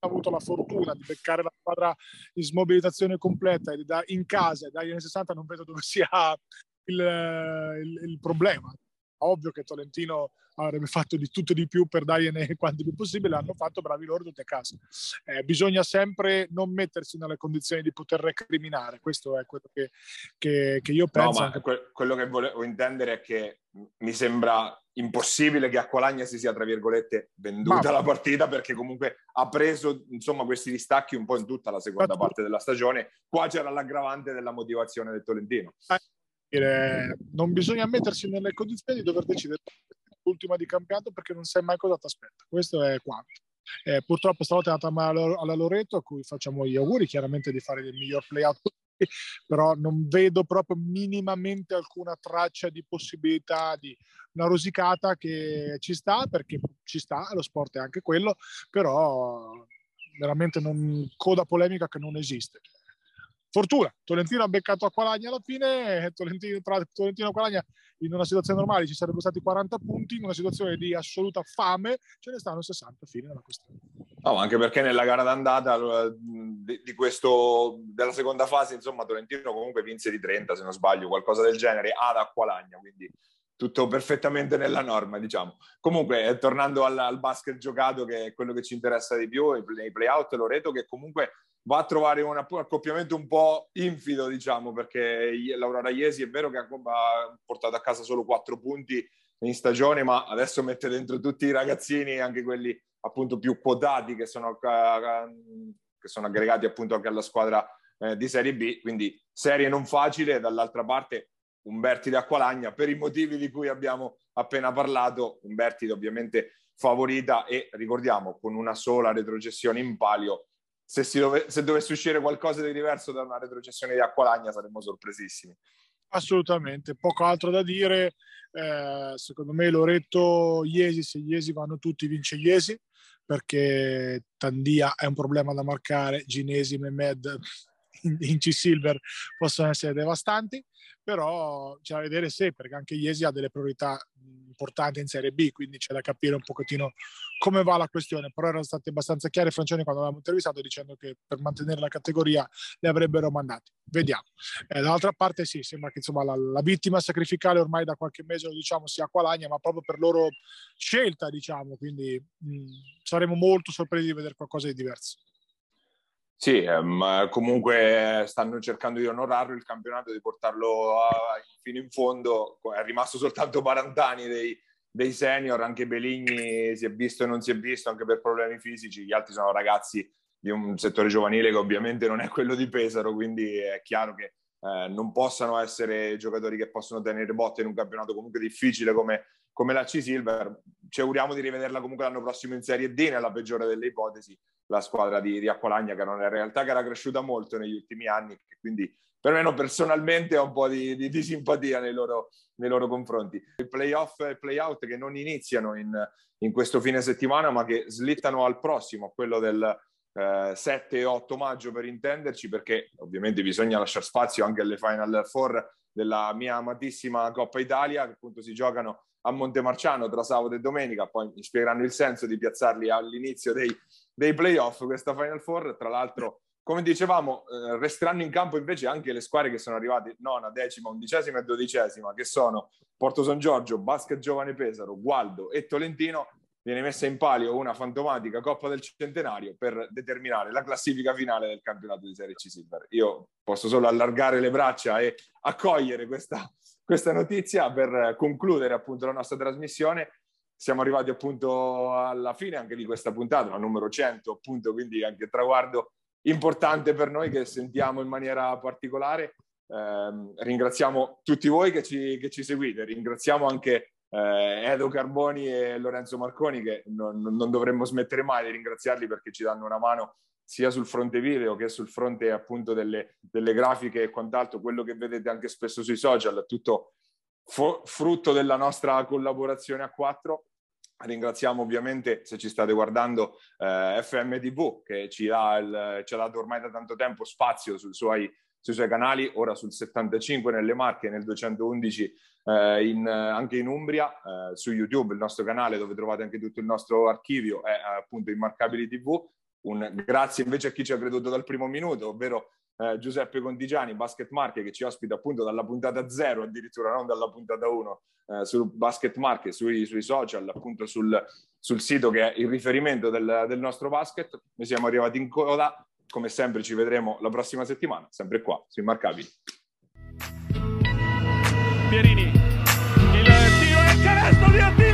avuto la fortuna di beccare la squadra in smobilitazione completa in casa e dagli anni 60 non vedo dove sia il, il, il problema. Ovvio che Tolentino avrebbe fatto di tutto e di più per dargliene quanto più possibile, l'hanno fatto bravi loro tutti a casa. Eh, bisogna sempre non mettersi nelle condizioni di poter recriminare, questo è quello che, che, che io penso. No, ma que- quello che volevo intendere è che mi sembra impossibile che a Colagna si sia, tra virgolette, venduta ma... la partita perché comunque ha preso insomma questi distacchi un po' in tutta la seconda parte della stagione. Qua c'era l'aggravante della motivazione del Tolentino. Eh, non bisogna mettersi nelle condizioni di dover decidere l'ultima di campionato perché non sai mai cosa ti aspetta. Questo è quanto. Eh, purtroppo stavolta è andata male alla Loreto, a cui facciamo gli auguri chiaramente di fare il miglior playout però non vedo proprio minimamente alcuna traccia di possibilità di una rosicata che ci sta, perché ci sta, lo sport è anche quello, però veramente non, coda polemica che non esiste. Fortuna, Tolentino ha beccato Acqualagna alla fine, Tolentino, tra Tolentino e Acqualagna in una situazione normale ci sarebbero stati 40 punti, in una situazione di assoluta fame ce ne stanno 60, fine della questione. No, anche perché nella gara d'andata di, di questo, della seconda fase, insomma, Tolentino comunque vinse di 30, se non sbaglio, qualcosa del genere, ad Acqualagna, quindi tutto perfettamente nella norma, diciamo. Comunque, eh, tornando al, al, basket giocato, che è quello che ci interessa di più, nei play-out, Loreto che comunque va a trovare un accoppiamento un po' infido, diciamo, perché l'Aurora Iesi è vero che ha portato a casa solo quattro punti in stagione, ma adesso mette dentro tutti i ragazzini, anche quelli appunto più quotati che sono, che sono aggregati appunto anche alla squadra eh, di Serie B, quindi serie non facile, dall'altra parte Umberti di Acqualagna, per i motivi di cui abbiamo appena parlato, Umberti ovviamente favorita e ricordiamo con una sola retrocessione in palio se, dove, se, dovesse uscire qualcosa di diverso da una retrocessione di Acqualagna saremmo sorpresissimi. Assolutamente, poco altro da dire. Eh, secondo me Loretto, Iesi, se Iesi vanno tutti, vince Iesi, perché Tandia è un problema da marcare, Ginesi, Mehmed, in C-Silver possono essere devastanti, però c'è da vedere se, perché anche Iesi ha delle priorità importante in Serie B, quindi c'è da capire un pochettino come va la questione, però erano stati abbastanza chiari Francioni quando l'avevamo intervistato dicendo che per mantenere la categoria le avrebbero mandati. Vediamo. Eh, dall'altra parte sì, sembra che insomma, la, la, vittima sacrificale ormai da qualche mese lo diciamo sia Qualagna, ma proprio per loro scelta, diciamo, quindi mh, saremo molto sorpresi di vedere qualcosa di diverso. Sì, ma comunque stanno cercando di onorarlo il campionato, di portarlo a, fino in fondo. È rimasto soltanto Barantani dei, dei senior, anche Beligni si è visto e non si è visto anche per problemi fisici. Gli altri sono ragazzi di un settore giovanile che ovviamente non è quello di Pesaro, quindi è chiaro che eh, non possano essere giocatori che possono tenere botte in un campionato comunque difficile come, come la C-Silver. Ci auguriamo di rivederla comunque l'anno prossimo in Serie D, nella peggiore delle ipotesi, la squadra di, di Acqualagna, che era una realtà che era cresciuta molto negli ultimi anni, quindi perlomeno personalmente ho un po' di, di, di simpatia nei loro, nei loro, confronti. I playoff e playout che non iniziano in, in, questo fine settimana, ma che slittano al prossimo, quello del eh, 7 e 8 maggio per intenderci, perché ovviamente bisogna lasciare spazio anche alle Final Four della mia amatissima Coppa Italia, che appunto si giocano a Montemarciano tra sabato e domenica, poi mi spiegheranno il senso di piazzarli all'inizio dei, dei playoff questa Final Four. Tra l'altro, come dicevamo, eh, resteranno in campo invece anche le squadre che sono arrivate nona, decima, undicesima e dodicesima, che sono Porto San Giorgio, Basket Giovane Pesaro, Gualdo e Tolentino. viene messa in palio una fantomatica Coppa del Centenario per determinare la classifica finale del campionato di Serie C Silver. Io posso solo allargare le braccia e accogliere questa, questa notizia per concludere appunto la nostra trasmissione. Siamo arrivati appunto alla fine anche di questa puntata, la numero 100 appunto, quindi anche traguardo importante per noi che sentiamo in maniera particolare. Eh, ringraziamo tutti voi che ci, che ci seguite, ringraziamo anche eh, Edo Carboni e Lorenzo Marconi che non, non, dovremmo smettere mai di ringraziarli perché ci danno una mano sia sul fronte video che sul fronte appunto delle, delle grafiche e quant'altro, quello che vedete anche spesso sui social, tutto fu- frutto della nostra collaborazione a quattro. Ringraziamo ovviamente, se ci state guardando, eh, FMTV che ci, il, ci ha dato ormai da tanto tempo spazio sui suoi, sui suoi canali, ora sul 75 nelle Marche, nel 211 eh, in, anche in Umbria, eh, su YouTube, il nostro canale dove trovate anche tutto il nostro archivio, è appunto Immarcabili TV. Un grazie invece a chi ci ha creduto dal primo minuto, ovvero eh, Giuseppe Contigiani, Basket Marche, che ci ospita appunto dalla puntata zero, addirittura non dalla puntata uno, eh, sul Basket Marche, sui, sui social, appunto sul, sul, sito che è il riferimento del, del nostro basket. Noi siamo arrivati in coda, come sempre ci vedremo la prossima settimana, sempre qua, su Immarcabili. Pierini. Il tiro il canestro di Attilio